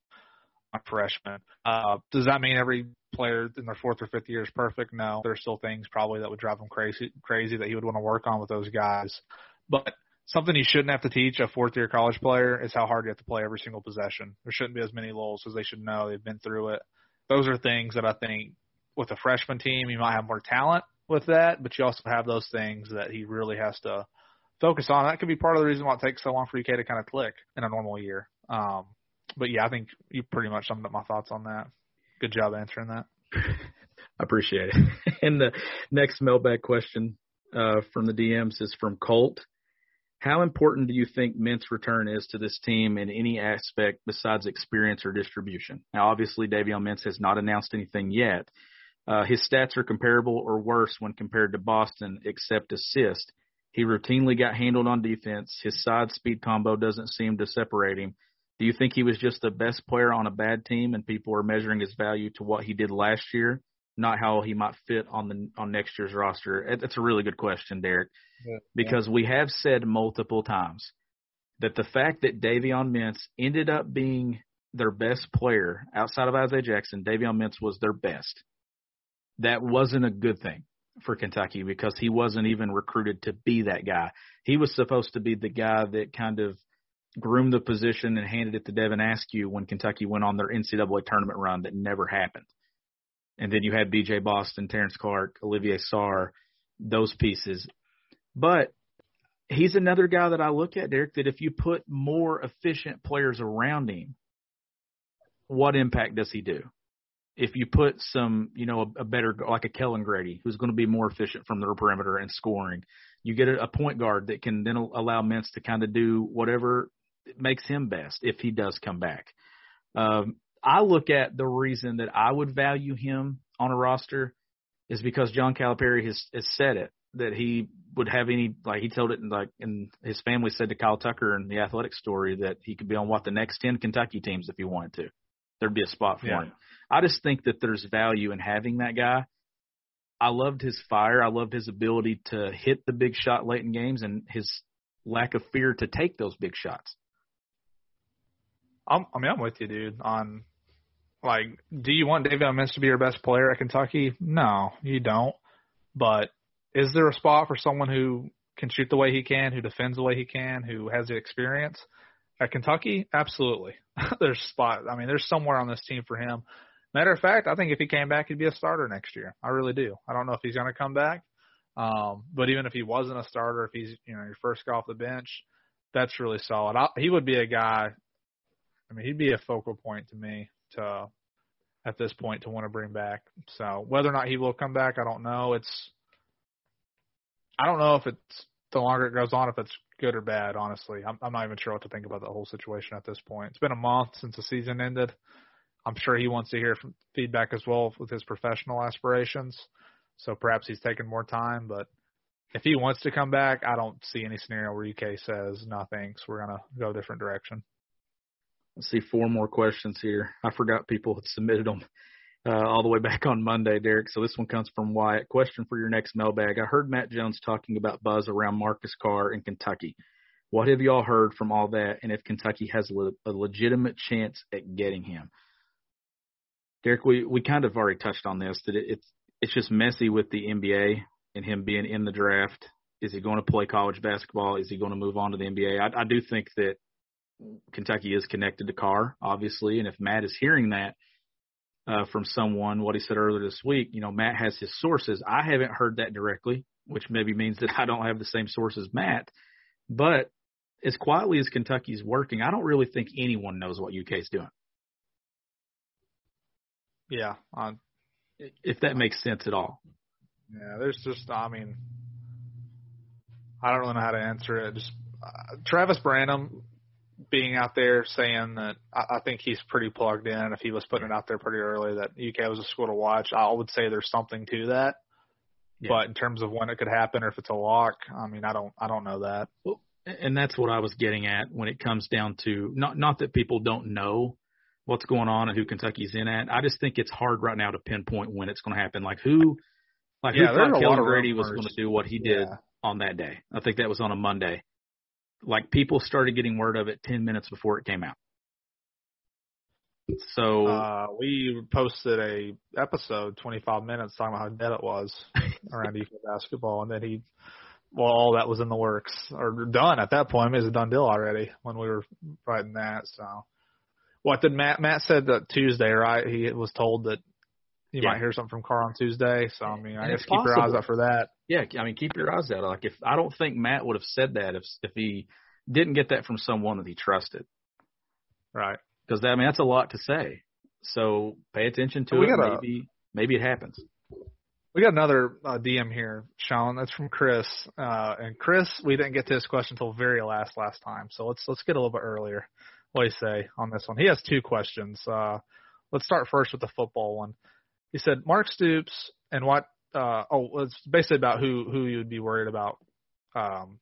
on freshmen. Uh, does that mean every player in their fourth or fifth year is perfect? No, there's still things probably that would drive him crazy, crazy that he would want to work on with those guys. But something you shouldn't have to teach a fourth year college player is how hard you have to play every single possession. There shouldn't be as many lulls because they should know they've been through it. Those are things that I think with a freshman team you might have more talent with that, but you also have those things that he really has to focus on. That could be part of the reason why it takes so long for UK to kind of click in a normal year. Um, but yeah, I think you pretty much summed up my thoughts on that. Good job answering that. [LAUGHS] I appreciate it. [LAUGHS] and the next mailbag question uh, from the DMs is from Colt. How important do you think Mint's return is to this team in any aspect besides experience or distribution? Now, obviously, Davion Mintz has not announced anything yet. Uh, his stats are comparable or worse when compared to Boston, except assist. He routinely got handled on defense. His side speed combo doesn't seem to separate him. Do you think he was just the best player on a bad team and people are measuring his value to what he did last year, not how he might fit on the on next year's roster? That's a really good question, Derek, Yeah. because we have said multiple times that the fact that Davion Mintz ended up being their best player outside of Isaiah Jackson, Davion Mintz was their best. That wasn't a good thing for Kentucky because he wasn't even recruited to be that guy. He was supposed to be the guy that kind of groomed the position and handed it to Devin Askew when Kentucky went on their NCAA tournament run that never happened. And then you had BJ Boston, Terrence Clarke, Olivier Sarr, those pieces. But he's another guy that I look at, Derek, that if you put more efficient players around him, what impact does he do? If you put some, you know, a, a better, like a Kellan Grady, who's going to be more efficient from the perimeter and scoring, you get a, a point guard that can then allow Mintz to kind of do whatever makes him best if he does come back. Um, I look at the reason that I would value him on a roster is because John Calipari has, has said it that he would have any like he told it in like and his family said to Kyle Tucker in the athletic story that he could be on what the next ten Kentucky teams if he wanted to. There'd be a spot for Yeah. him. I just think that there's value in having that guy. I loved his fire. I loved his ability to hit the big shot late in games and his lack of fear to take those big shots. I'm, I mean, I'm with you, dude. On like, do you want Davion Mintz to be your best player at Kentucky? No, you don't. But is there a spot for someone who can shoot the way he can, who defends the way he can, who has the experience at Kentucky? Absolutely. [LAUGHS] there's a spot. I mean, there's somewhere on this team for him. Matter of fact, I think if he came back, he'd be a starter next year. I really do. I don't know if he's going to come back, um, but even if he wasn't a starter, if he's you know your first guy off the bench, that's really solid. I, he would be a guy I mean, he'd be a focal point to me to at this point to want to bring back. So whether or not he will come back, I don't know. It's I don't know if it's the longer it goes on, if it's good or bad. Honestly, I'm, I'm not even sure what to think about the whole situation at this point. It's been a month since the season ended. I'm sure he wants to hear from feedback as well with his professional aspirations. So perhaps he's taking more time, but if he wants to come back, I don't see any scenario where UK says no thanks. We're gonna go a different direction. Let's see four more questions here. I forgot people had submitted them uh, all the way back on Monday, Derek. So this one comes from Wyatt. Question for your next mailbag. I heard Matt Jones talking about buzz around Marcus Carr in Kentucky. What have y'all heard from all that, and if Kentucky has le- a legitimate chance at getting him? Derek, we, we kind of already touched on this that it, it's it's just messy with the NBA and him being in the draft. Is he going to play college basketball? Is he going to move on to the NBA? I, I do think that Kentucky is connected to Carr, obviously, and if Matt is hearing that uh, from someone, what he said earlier this week, you know, Matt has his sources. I haven't heard that directly, which maybe means that I don't have the same source as Matt. But as quietly as Kentucky's working, I don't really think anyone knows what UK's doing. Yeah, uh, if that makes sense at all. Yeah, there's just, I mean, I don't really know how to answer it. Just uh, Travis Branham being out there saying that I, I think he's pretty plugged in. If he was putting it out there pretty early that UK was a school to watch, I would say there's something to that. Yeah. But in terms of when it could happen or if it's a lock, I mean, I don't, I don't know that. Well, and that's what I was getting at when it comes down to not not that people don't know what's going on and who Kentucky's in at. I just think it's hard right now to pinpoint when it's going to happen. Like who, like yeah, who thought Kellan Grady was going to do what he did yeah. on that day? I think that was on a Monday. Like people started getting word of it ten minutes before it came out. So uh, we posted a episode, 25 minutes, talking about how dead it was [LAUGHS] around UK basketball, and then he, well, all that was in the works or done at that point. It was a done deal already when we were writing that. So, what did Matt? Matt said that Tuesday, right? He was told that you yeah. might hear something from Carr on Tuesday. So I mean, I and guess keep your eyes out for that. Yeah, I mean, keep your eyes out. Like if I don't think Matt would have said that if if he didn't get that from someone that he trusted. Right because I mean that's a lot to say. So pay attention to we it. Got maybe a, maybe it happens. We got another uh, DM here, Sean. That's from Chris. Uh, and Chris, we didn't get to this question until very last last time. So let's let's get a little bit earlier. What say on this one? He has two questions. Uh, let's start first with the football one. He said Mark Stoops and what? Uh, oh, it's basically about who who you would be worried about um,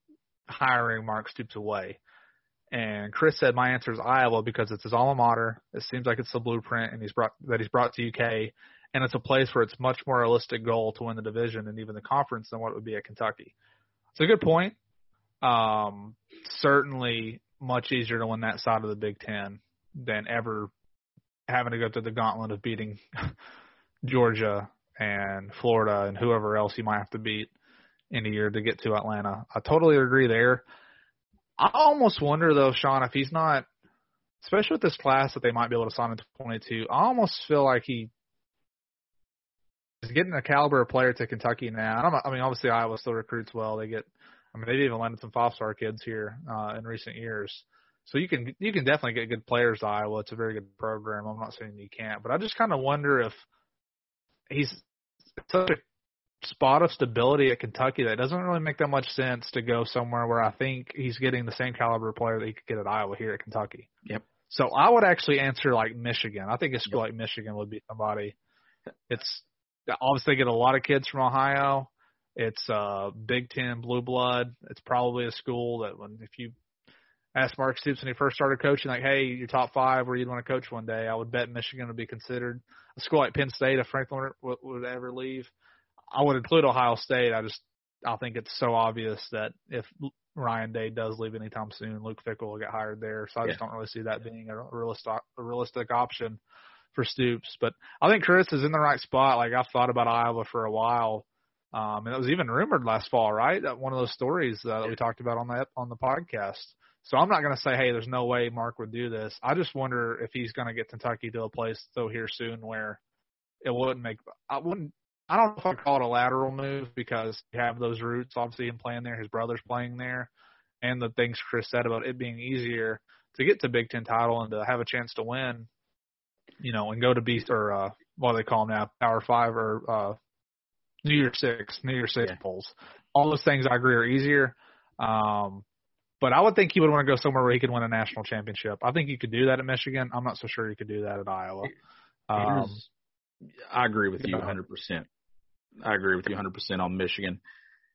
hiring Mark Stoops away. And Chris said my answer is Iowa because it's his alma mater. It seems like it's the blueprint, and he's brought that he's brought to UK, and it's a place where it's much more realistic goal to win the division and even the conference than what it would be at Kentucky. It's a good point. Um, certainly much easier to win that side of the Big Ten than ever having to go through the gauntlet of beating [LAUGHS] Georgia and Florida and whoever else you might have to beat in a year to get to Atlanta. I totally agree there. I almost wonder though, Sean, if he's not, especially with this class that they might be able to sign into 22. I almost feel like he is getting a caliber of player to Kentucky now. I, I mean, obviously Iowa still recruits well. They get, I mean, they've even landed some five-star kids here uh, in recent years. So you can you can definitely get good players to Iowa. It's a very good program. I'm not saying you can't, but I just kind of wonder if he's such a spot of stability at Kentucky that doesn't really make that much sense to go somewhere where I think he's getting the same caliber player that he could get at Iowa here at Kentucky. Yep. So I would actually answer like Michigan. I think a school yep. like Michigan would be somebody. It's obviously get a lot of kids from Ohio. It's uh Big Ten blue blood. It's probably a school that when if you ask Mark Stoops when he first started coaching, like, hey, your top five where you'd want to coach one day, I would bet Michigan would be considered. A school like Penn State, if Franklin would, would ever leave, I would include Ohio State. I just I think it's so obvious that if Ryan Day does leave anytime soon, Luke Fickell will get hired there. So I just don't really see that being a realistic a realistic option for Stoops. But I think Chris is in the right spot. Like I've thought about Iowa for a while. Um, and it was even rumored last fall, right? That one of those stories uh, that we talked about on that on the podcast. So I'm not going to say, hey, there's no way Mark would do this. I just wonder if he's going to get Kentucky to a place though here soon where it wouldn't make. I wouldn't I don't know if I call it a lateral move because you have those roots obviously him playing there, his brother's playing there, and the things Chris said about it being easier to get to Big Ten title and to have a chance to win, you know, and go to beast or uh, what do they call them now, Power Five or uh, New Year Six, New Year Six polls. All those things I agree are easier. Um, but I would think he would want to go somewhere where he could win a national championship. I think you could do that at Michigan. I'm not so sure you could do that at Iowa. Um, I agree with you 100%. I agree with you 100% on Michigan.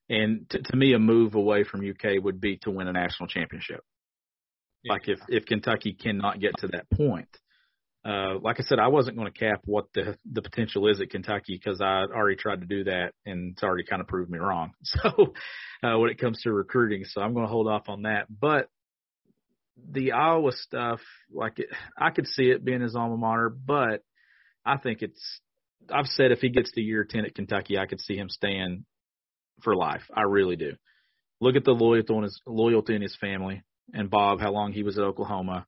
And to, to me, a move away from UK would be to win a national championship. Like if if Kentucky cannot get to that point, uh, like I said, I wasn't going to cap what the the potential is at Kentucky because I already tried to do that and it's already kind of proved me wrong. [LAUGHS] So uh, when it comes to recruiting, so I'm going to hold off on that. But the Iowa stuff, like it, I could see it being his alma mater, but I think it's I've said if he gets to year ten at Kentucky, I could see him staying for life. I really do. Look at the loyalty in his loyalty in his family. and Bob how long he was at Oklahoma.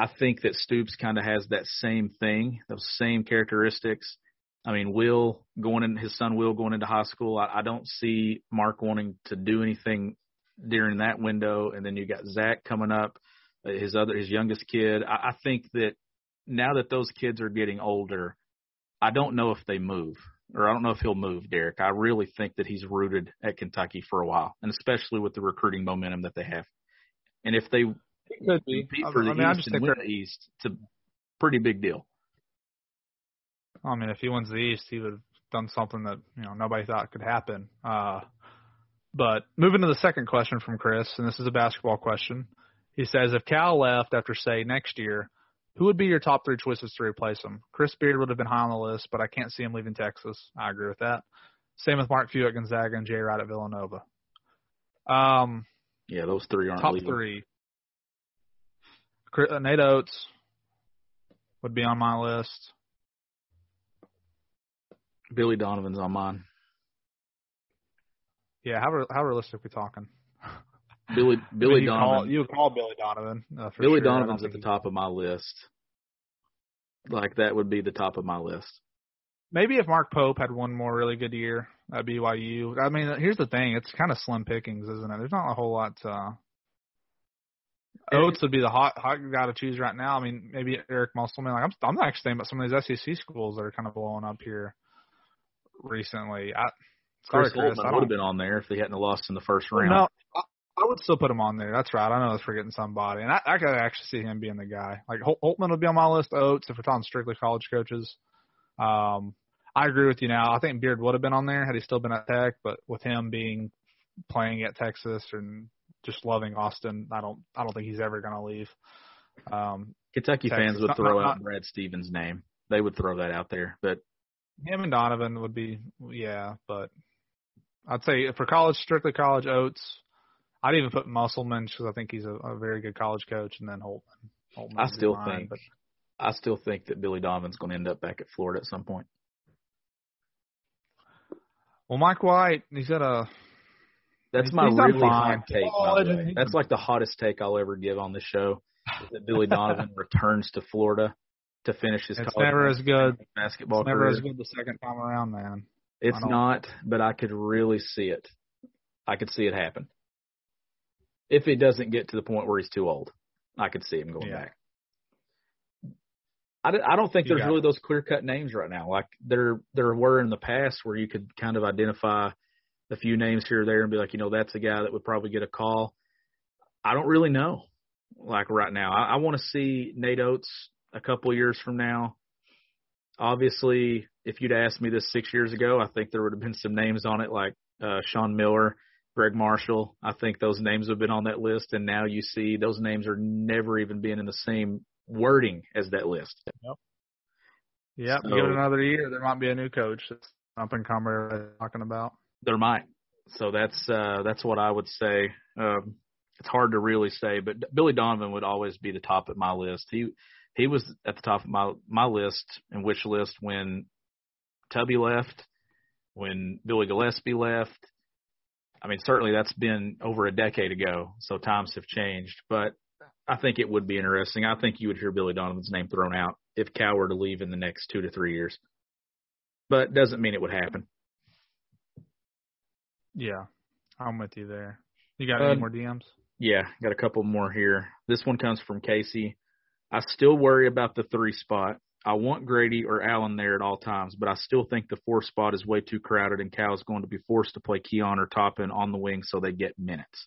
I think that Stoops kind of has that same thing, those same characteristics. I mean, Will going in, his son Will going into high school. I, I don't see Mark wanting to do anything during that window. And then you got Zach coming up, uh, his other, his youngest kid. I, I think that now that those kids are getting older, I don't know if they move or I don't know if he'll move, Derek. I really think that he's rooted at Kentucky for a while, and especially with the recruiting momentum that they have. And if they it could be. compete for the I mean, I East just and win the East, it's a pretty big deal. I mean, if he wins the East, he would have done something that you know nobody thought could happen. Uh, but moving to the second question from Chris, and this is a basketball question. He says, if Cal left after say next year, who would be your top three choices to replace him? Chris Beard would have been high on the list, but I can't see him leaving Texas. I agree with that. Same with Mark Few at Gonzaga and Jay Wright at Villanova. Um, Yeah, those three aren't top leaving. three. Uh, Nate Oats would be on my list. Billy Donovan's on mine. Yeah, how how realistic are we talking? [LAUGHS] Billy I Billy mean, you Donovan. Call, you call Billy Donovan. Uh, for Billy sure. Donovan's at the top of my list. Like that would be the top of my list. Maybe if Mark Pope had one more really good year at BYU. I mean, here's the thing: it's kind of slim pickings, isn't it? There's not a whole lot. Uh, Oats would be the hot hot guy to choose right now. I mean, maybe Eric Musselman. Like I'm, I'm not actually thinking about some of these SEC schools that are kind of blowing up here recently. I, sorry, Chris Chris, Holtman I would have been on there if they hadn't lost in the first round. No, I, I would still put him on there. That's right. I know I was forgetting somebody, and I, I could actually see him being the guy. Like Hol- Holtman would be on my list. Oats, if we're talking strictly college coaches. Um, I agree with you now. I think Beard would have been on there had he still been at Tech, but with him being playing at Texas and just loving Austin, I don't I don't think he's ever going to leave. Um, Kentucky Texas. fans would throw not- out Brad Stevens' name. They would throw that out there. But him and Donovan would be yeah, but I'd say for college, strictly college, Oats. I'd even put Musselman because I think he's a, a very good college coach, and then Holtman. Holtman I still mine, think but I still think that Billy Donovan's going to end up back at Florida at some point. well, Mike White, he's got a That's my he's really hot take. Oh, by the way. That's like the hottest take I'll ever give on the show. That Billy Donovan [LAUGHS] returns to Florida to finish his It's college never as good. basketball It's never career. as good the second time around, man. It's don't- but I could really see it. I could see it happen. If it doesn't get to the point where he's too old, I could see him going Yeah. back. I don't think You there's really those clear cut names right now. Like there there were in the past where you could kind of identify a few names here or there and be like, you know, that's a guy that would probably get a call. I don't really know. Like right now, I, I want to see Nate Oats a couple years from now. Obviously, if you'd asked me this six years ago, I think there would have been some names on it like uh, Sean Miller, Gregg Marshall. I think those names have been on that list, and now you see those names are never even being in the same wording as that list. Yeah, So- give it another year, there might be a new coach that's up and comer talking about. There might. So that's uh, that's what I would say. Um, it's hard to really say, but Billy Donovan would always be the top of my list. He he was at the top of my my list and wish list when Tubby left, when Billy Gillispie left. I mean, certainly that's been over a decade ago, so times have changed. But I think it would be interesting. I think you would hear Billy Donovan's name thrown out if Cal were to leave in the next two to three years. But doesn't mean it would happen. Yeah, I'm with you there. You got any Um, more DMs? Yeah, got a couple more here. This one comes from Casey. I still worry about the three spot. I want Grady or Allen there at all times, but I still think the four spot is way too crowded and Cal is going to be forced to play Keion or Toppin on the wing so they get minutes.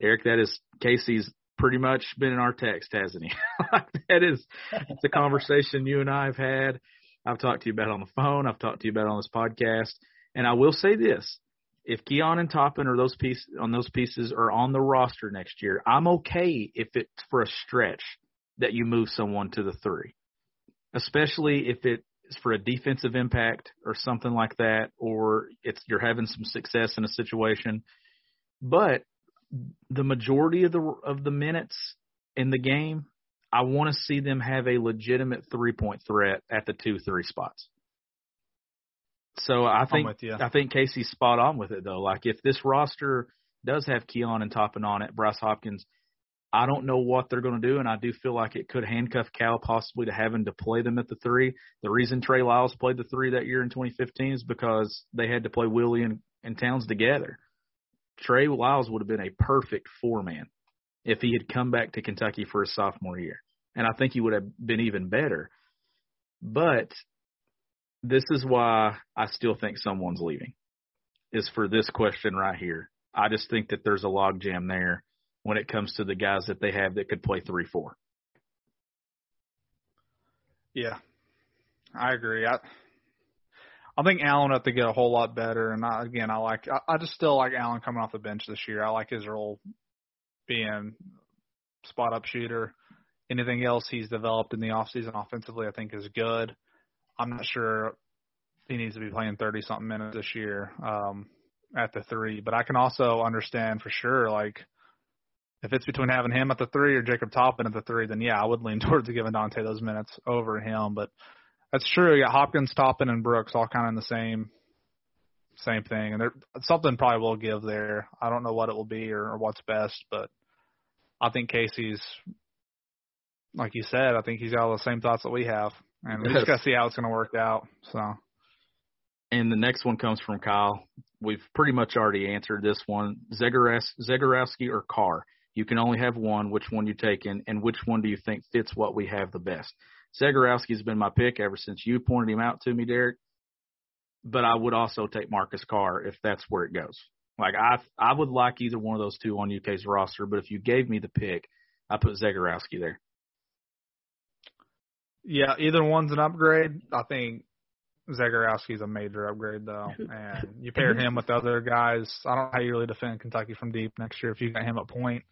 Eric, that is Casey's pretty much been in our text, hasn't he? [LAUGHS] that is it's a conversation you and I have had. I've talked to you about on the phone. I've talked to you about on this podcast. And I will say this if Keion and Toppin or those piece on those pieces are on the roster next year, I'm okay if it's for a stretch that you move someone to the three, especially if it's for a defensive impact or something like that, or it's you're having some success in a situation. But the majority of the of the minutes in the game, I want to see them have a legitimate three point threat at the two three spots. So I think. I think Casey's spot on with it though. Like if this roster does have Keion and Toppin on it, Bryce Hopkins, I don't know what they're going to do, and I do feel like it could handcuff Cal possibly to having to play them at the three. The reason Trey Lyles played the three that year in 2015 is because they had to play Willie and, and Towns together. Trey Lyles would have been a perfect four man if he had come back to Kentucky for his sophomore year, and I think he would have been even better. But this is why I still think someone's leaving. Is for this question right here. I just think that there's a logjam there when it comes to the guys that they have that could play three four. Yeah, I agree. I I think Allen have to get a whole lot better. And I, again, I like I, I just still like Allen coming off the bench this year. I like his role being spot up shooter. Anything else he's developed in the offseason offensively, I think is good. I'm not sure he needs to be playing 30 something minutes this year um, at the three, but I can also understand for sure like if it's between having him at the three or Jacob Toppin at the three, then yeah, I would lean [LAUGHS] towards giving Dontaie those minutes over him. But that's true. You got Hopkins, Toppin, and Brooks all kind of in the same same thing, and there something probably will give there. I don't know what it will be or, or what's best, but I think Casey's like you said. I think he's got all the same thoughts that we have, and we just got to see how it's going to work out. So. And the next one comes from Kyle. We've pretty much already answered this one. Zegarowski or Carr? You can only have one. Which one you taking, and which one do you think fits what we have the best? Zegarowski's been my pick ever since you pointed him out to me, Derek. But I would also take Marcus Carr if that's where it goes. Like I, I would like either one of those two on UK's roster. But if you gave me the pick, I put Zegarowski there. Yeah, either one's an upgrade. I think Zegarowski's a major upgrade though, [LAUGHS] and you pair him with other guys. I don't know how you really defend Kentucky from deep next year if you got him at point.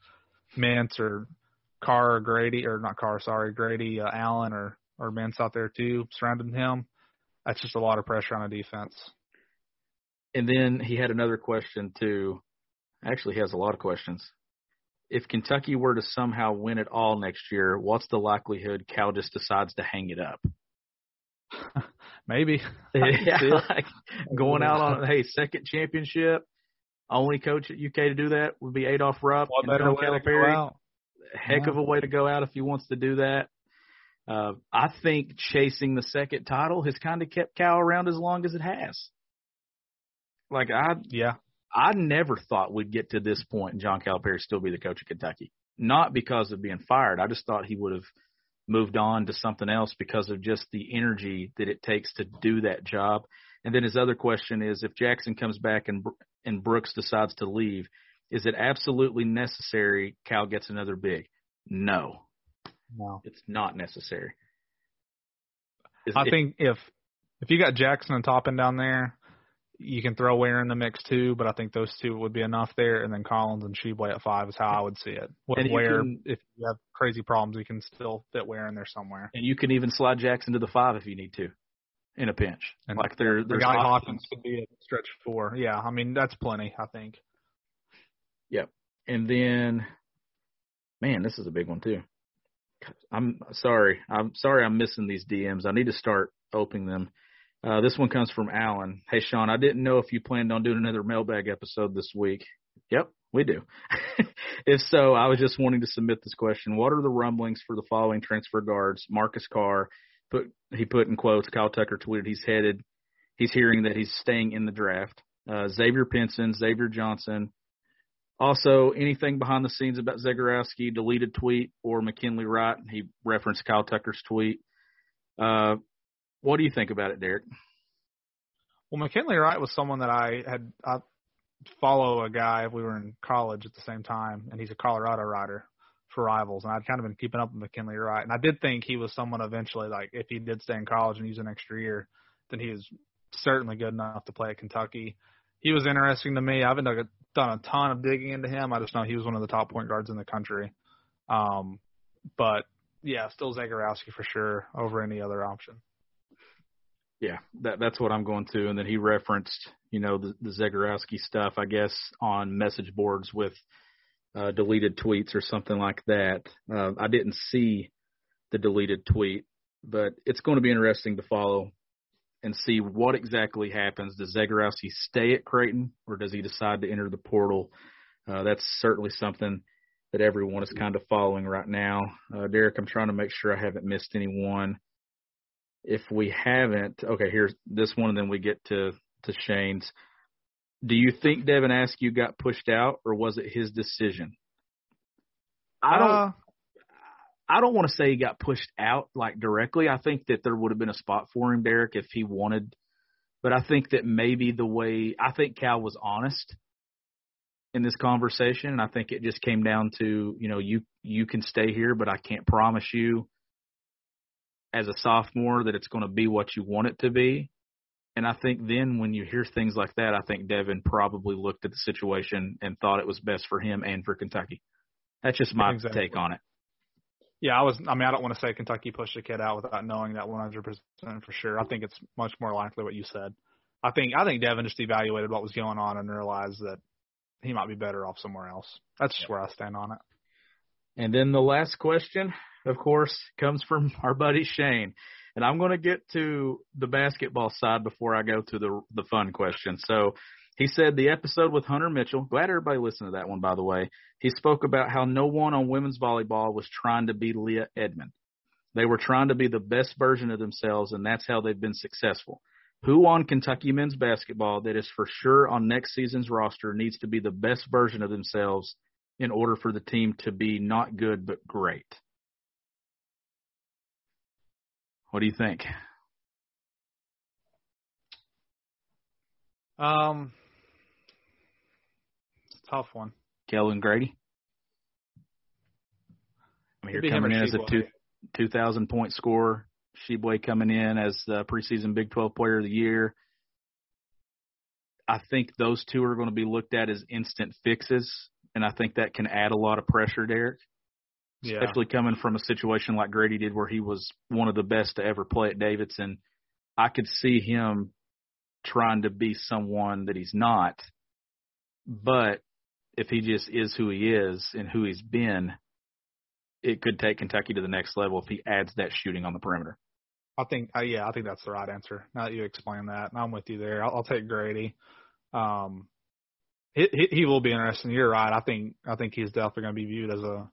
Mintz or Carr or Grady or not Carr, sorry, Grady, uh, Allen or or Mintz out there too, surrounding him. That's just a lot of pressure on a defense. And then he had another question too. Actually, he has a lot of questions. If Kentucky were to somehow win it all next year, what's the likelihood Cal just decides to hang it up? [LAUGHS] Maybe. [LAUGHS] yeah, like going out on [LAUGHS] hey second championship. Only coach at UK to do that would be Adolph Rupp. What better way to go out? heck yeah. of a way to go out if he wants to do that. Uh, I think chasing the second title has kind of kept Cal around as long as it has. Like I, yeah, I never thought we'd get to this point and John Calipari still be the coach of Kentucky. Not because of being fired. I just thought he would have moved on to something else because of just the energy that it takes to do that job. And then his other question is if Jackson comes back and and Brooks decides to leave, is it absolutely necessary Cal gets another big? No. No. It's not necessary. Is I it, think if if you got Jackson and Toppin down there, you can throw Ware in the mix too, but I think those two would be enough there, and then Collins and Tshiebwe at five is how I would see it. With and Ware, can, if you have crazy problems, you can still fit Ware in there somewhere. And you can even slide Jackson to the five if you need to, in a pinch. And like there, there's the guy Hawkins could be a stretch four. Yeah, I mean that's plenty. I think. Yep. And then, man, this is a big one too. I'm sorry. I'm sorry I'm missing these DMs. I need to start opening them. Uh, this one comes from Alan. Hey, Sean, I didn't know if you planned on doing another mailbag episode this week. Yep, we do. [LAUGHS] if so, I was just wanting to submit this question. What are the rumblings for the following transfer guards? Marcus Carr, put he put in quotes, Kyle Tucker tweeted he's headed, he's hearing that he's staying in the draft. Uh, Xavier Pinson, Xavier Johnson, also, anything behind the scenes about Zegarowski, deleted tweet, or McKinley Wright? He referenced Kyle Tucker's tweet. Uh, what do you think about it, Derek? Well, McKinley Wright was someone that I had I follow a guy. If we were in college at the same time, and he's a Colorado rider for Rivals, and I'd kind of been keeping up with McKinley Wright, and I did think he was someone eventually like if he did stay in college and use an extra year, then he was certainly good enough to play at Kentucky he was interesting to me. I haven't done a ton of digging into him. I just know he was one of the top point guards in the country. Um, but yeah, still Zegarowski for sure over any other option. Yeah, that that's what I'm going to. And then he referenced, you know, the, the Zegarowski stuff, I guess, on message boards with uh, deleted tweets or something like that. Uh, I didn't see the deleted tweet, but it's going to be interesting to follow and see what exactly happens. Does Zegarowski stay at Creighton or does he decide to enter the portal? Uh, that's certainly something that everyone is kind of following right now. Uh, Derek, I'm trying to make sure I haven't missed anyone. If we haven't, okay, here's this one, and then we get to to Shane's. Do you think Devin Askew got pushed out, or was it his decision? I don't. Uh, I don't want to say he got pushed out like directly. I think that there would have been a spot for him, Derek, if he wanted. But I think that maybe the way I think Cal was honest in this conversation, and I think it just came down to you know you you can stay here, but I can't promise you as a sophomore that it's going to be what you want it to be. And I think then when you hear things like that, I think Devin probably looked at the situation and thought it was best for him and for Kentucky. That's just my Exactly. take on it. yeah, I was. I mean, I don't want to say Kentucky pushed a kid out without knowing that 100 percent for sure. I think it's much more likely what you said. I think I think Devin just evaluated what was going on and realized that he might be better off somewhere else. That's just where I stand on it. And then the last question, of course, comes from [LAUGHS] our buddy Shane. And I'm going to get to the basketball side before I go to the the fun question. So he said the episode with Hunter Mitchell. Glad everybody listened to that one, by the way. He spoke about how no one on women's volleyball was trying to be Leah Edmond. They were trying to be the best version of themselves, and that's how they've been successful. Who on Kentucky men's basketball that is for sure on next season's roster needs to be the best version of themselves in order for the team to be not good but great? What do you think? Um, it's a tough one. Kellan Grady? I mean, It'd here be him coming in as a two, 2,000 point scorer. Tshiebwe coming in as the preseason Big 12 player of the year. I think those two are going to be looked at as instant fixes, and I think that can add a lot of pressure, Derek. Yeah. especially coming from a situation like Grady did where he was one of the best to ever play at Davidson. I could see him trying to be someone that he's not. But if he just is who he is and who he's been, it could take Kentucky to the next level if he adds that shooting on the perimeter. I think, uh, yeah, I think that's the right answer. Now that you explain that, and I'm with you there. I'll, I'll take Grady. Um, he, he he will be interesting. You're right. I think I think he's definitely going to be viewed as a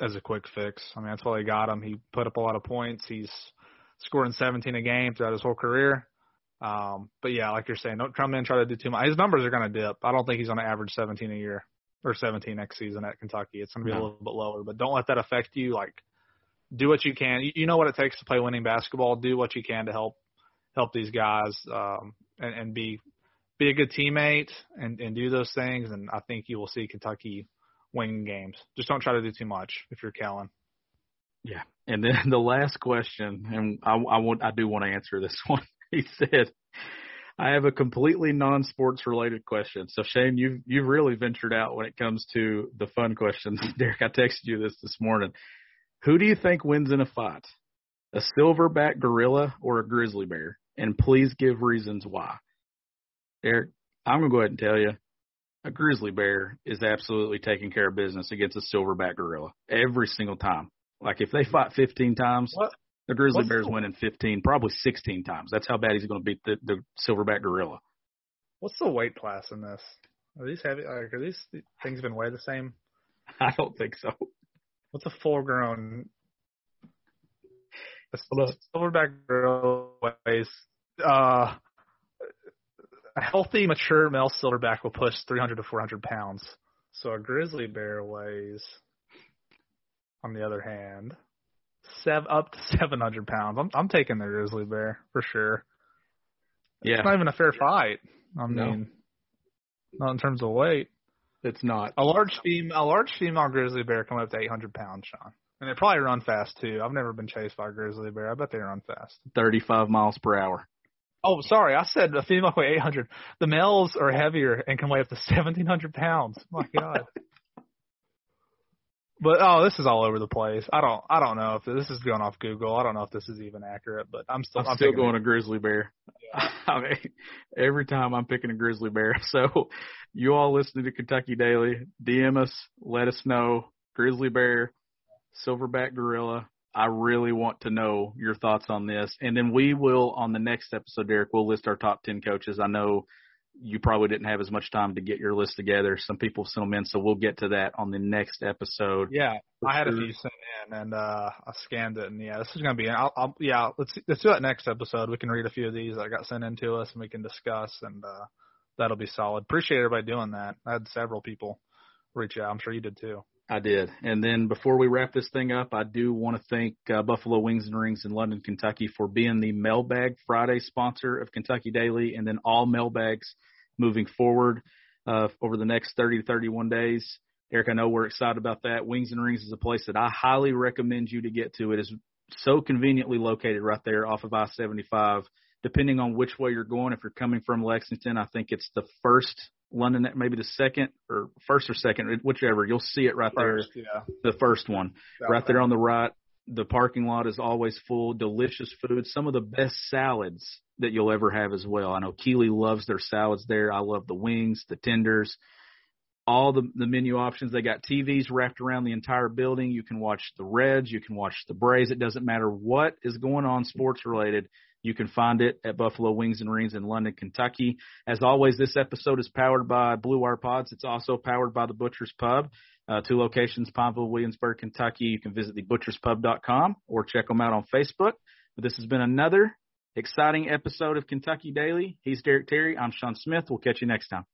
as a quick fix. I mean, that's why they got him. He put up a lot of points. He's scoring 17 a game throughout his whole career. Um, but yeah, like you're saying, don't come in and try to do too much. His numbers are going to dip. I don't think he's going to average 17 a year or 17 next season at Kentucky. It's going to be No. a little bit lower. But don't let that affect you. Like, do what you can. You, you know what it takes to play winning basketball. Do what you can to help help these guys um, and, and be be a good teammate and, and do those things. And I think you will see Kentucky win games. Just don't try to do too much if you're Kellan. Yeah. And then [LAUGHS] the last question, and I, I want, I do want to answer this [LAUGHS] one. He said, I have a completely non-sports related question. So Shane, you've, you've really ventured out when it comes to the fun questions. [LAUGHS] Derek, I texted you this this morning. Who do you think wins in a fight? A silverback gorilla or a grizzly bear? And please give reasons why. Derek, I'm going to go ahead and tell you a grizzly bear is absolutely taking care of business against a silverback gorilla every single time. Like if they fight 15 times, What- the grizzly what's bear's the- winning 15, probably 16 times. That's how bad he's going to beat the, the silverback gorilla. What's the weight class in this? Are these heavy? Like, are these things been weighed the same? [LAUGHS] I don't think so. What's a full grown? A silverback gorilla weighs. Uh, a healthy, mature male silverback will push 300 to 400 pounds. So a grizzly bear weighs, on the other hand, sev- up to [LAUGHS] 700 pounds. I'm I'm taking the grizzly bear for sure. Yeah, It's not even a fair fight. I No. mean, not in terms of weight. it's not. A large female, a large female grizzly bear come up to 800 pounds, Sean, and they probably run fast too. I've never been chased by a grizzly bear. I bet they run fast. 35 miles per hour. Oh, sorry, I said a female weigh 800. The males are heavier and can weigh up to 1700 pounds. My [LAUGHS] God. But oh, this is all over the place. I don't, I don't know if this is going off Google. I don't know if this is even accurate, but I'm still, I'm still taking going a grizzly bear. [LAUGHS] I mean, every time I'm picking a grizzly bear. [LAUGHS] So, you all listening to Kentucky Daily, DM us, let us know. Grizzly bear, silverback gorilla. I really want to know your thoughts on this, and then we will on the next episode, Derek. We'll list our top ten coaches. I know you probably didn't have as much time to get your list together. Some people sent them in, so we'll get to that on the next episode. Yeah, I had a few sent in, and uh I scanned it, and yeah, this is gonna be. I'll, I'll yeah, let's let's do that next episode. We can read a few of these that got sent in to us, and we can discuss, and uh that'll be solid. Appreciate everybody doing that. I had several people reach out. I'm sure you did too. I did. And then before we wrap this thing up, I do want to thank uh, Buffalo Wings and Rings in London, Kentucky for being the Mailbag Friday sponsor of Kentucky Daily and then all mailbags moving forward uh, over the next 30 to 31 days. Eric, I know we're excited about that. Wings and Rings is a place that I highly recommend you to get to. It is so conveniently located right there off of I 75. Depending on which way you're going, if you're coming from Lexington, I think it's the first London, that maybe the second or first or second, whichever. You'll see it right First, there. yeah. The first one, right there on the right. The parking lot is always full. Delicious food. Some of the best salads that you'll ever have as well. I know Keeley loves their salads there. I love the wings, the tenders, all the the menu options. They got TVs wrapped around the entire building. You can watch the Reds. You can watch the Braves. It doesn't matter what is going on sports related. You can find it at Buffalo Wings and Rings in London, Kentucky. As always, this episode is powered by Blue Wire Pods. It's also powered by the Butcher's Pub. Uh, two locations, Pineville, Williamsburg, Kentucky. You can visit thebutcherspub.com or check them out on Facebook. But this has been another exciting episode of Kentucky Daily. He's Derek Terry. I'm Sean Smith. We'll catch you next time.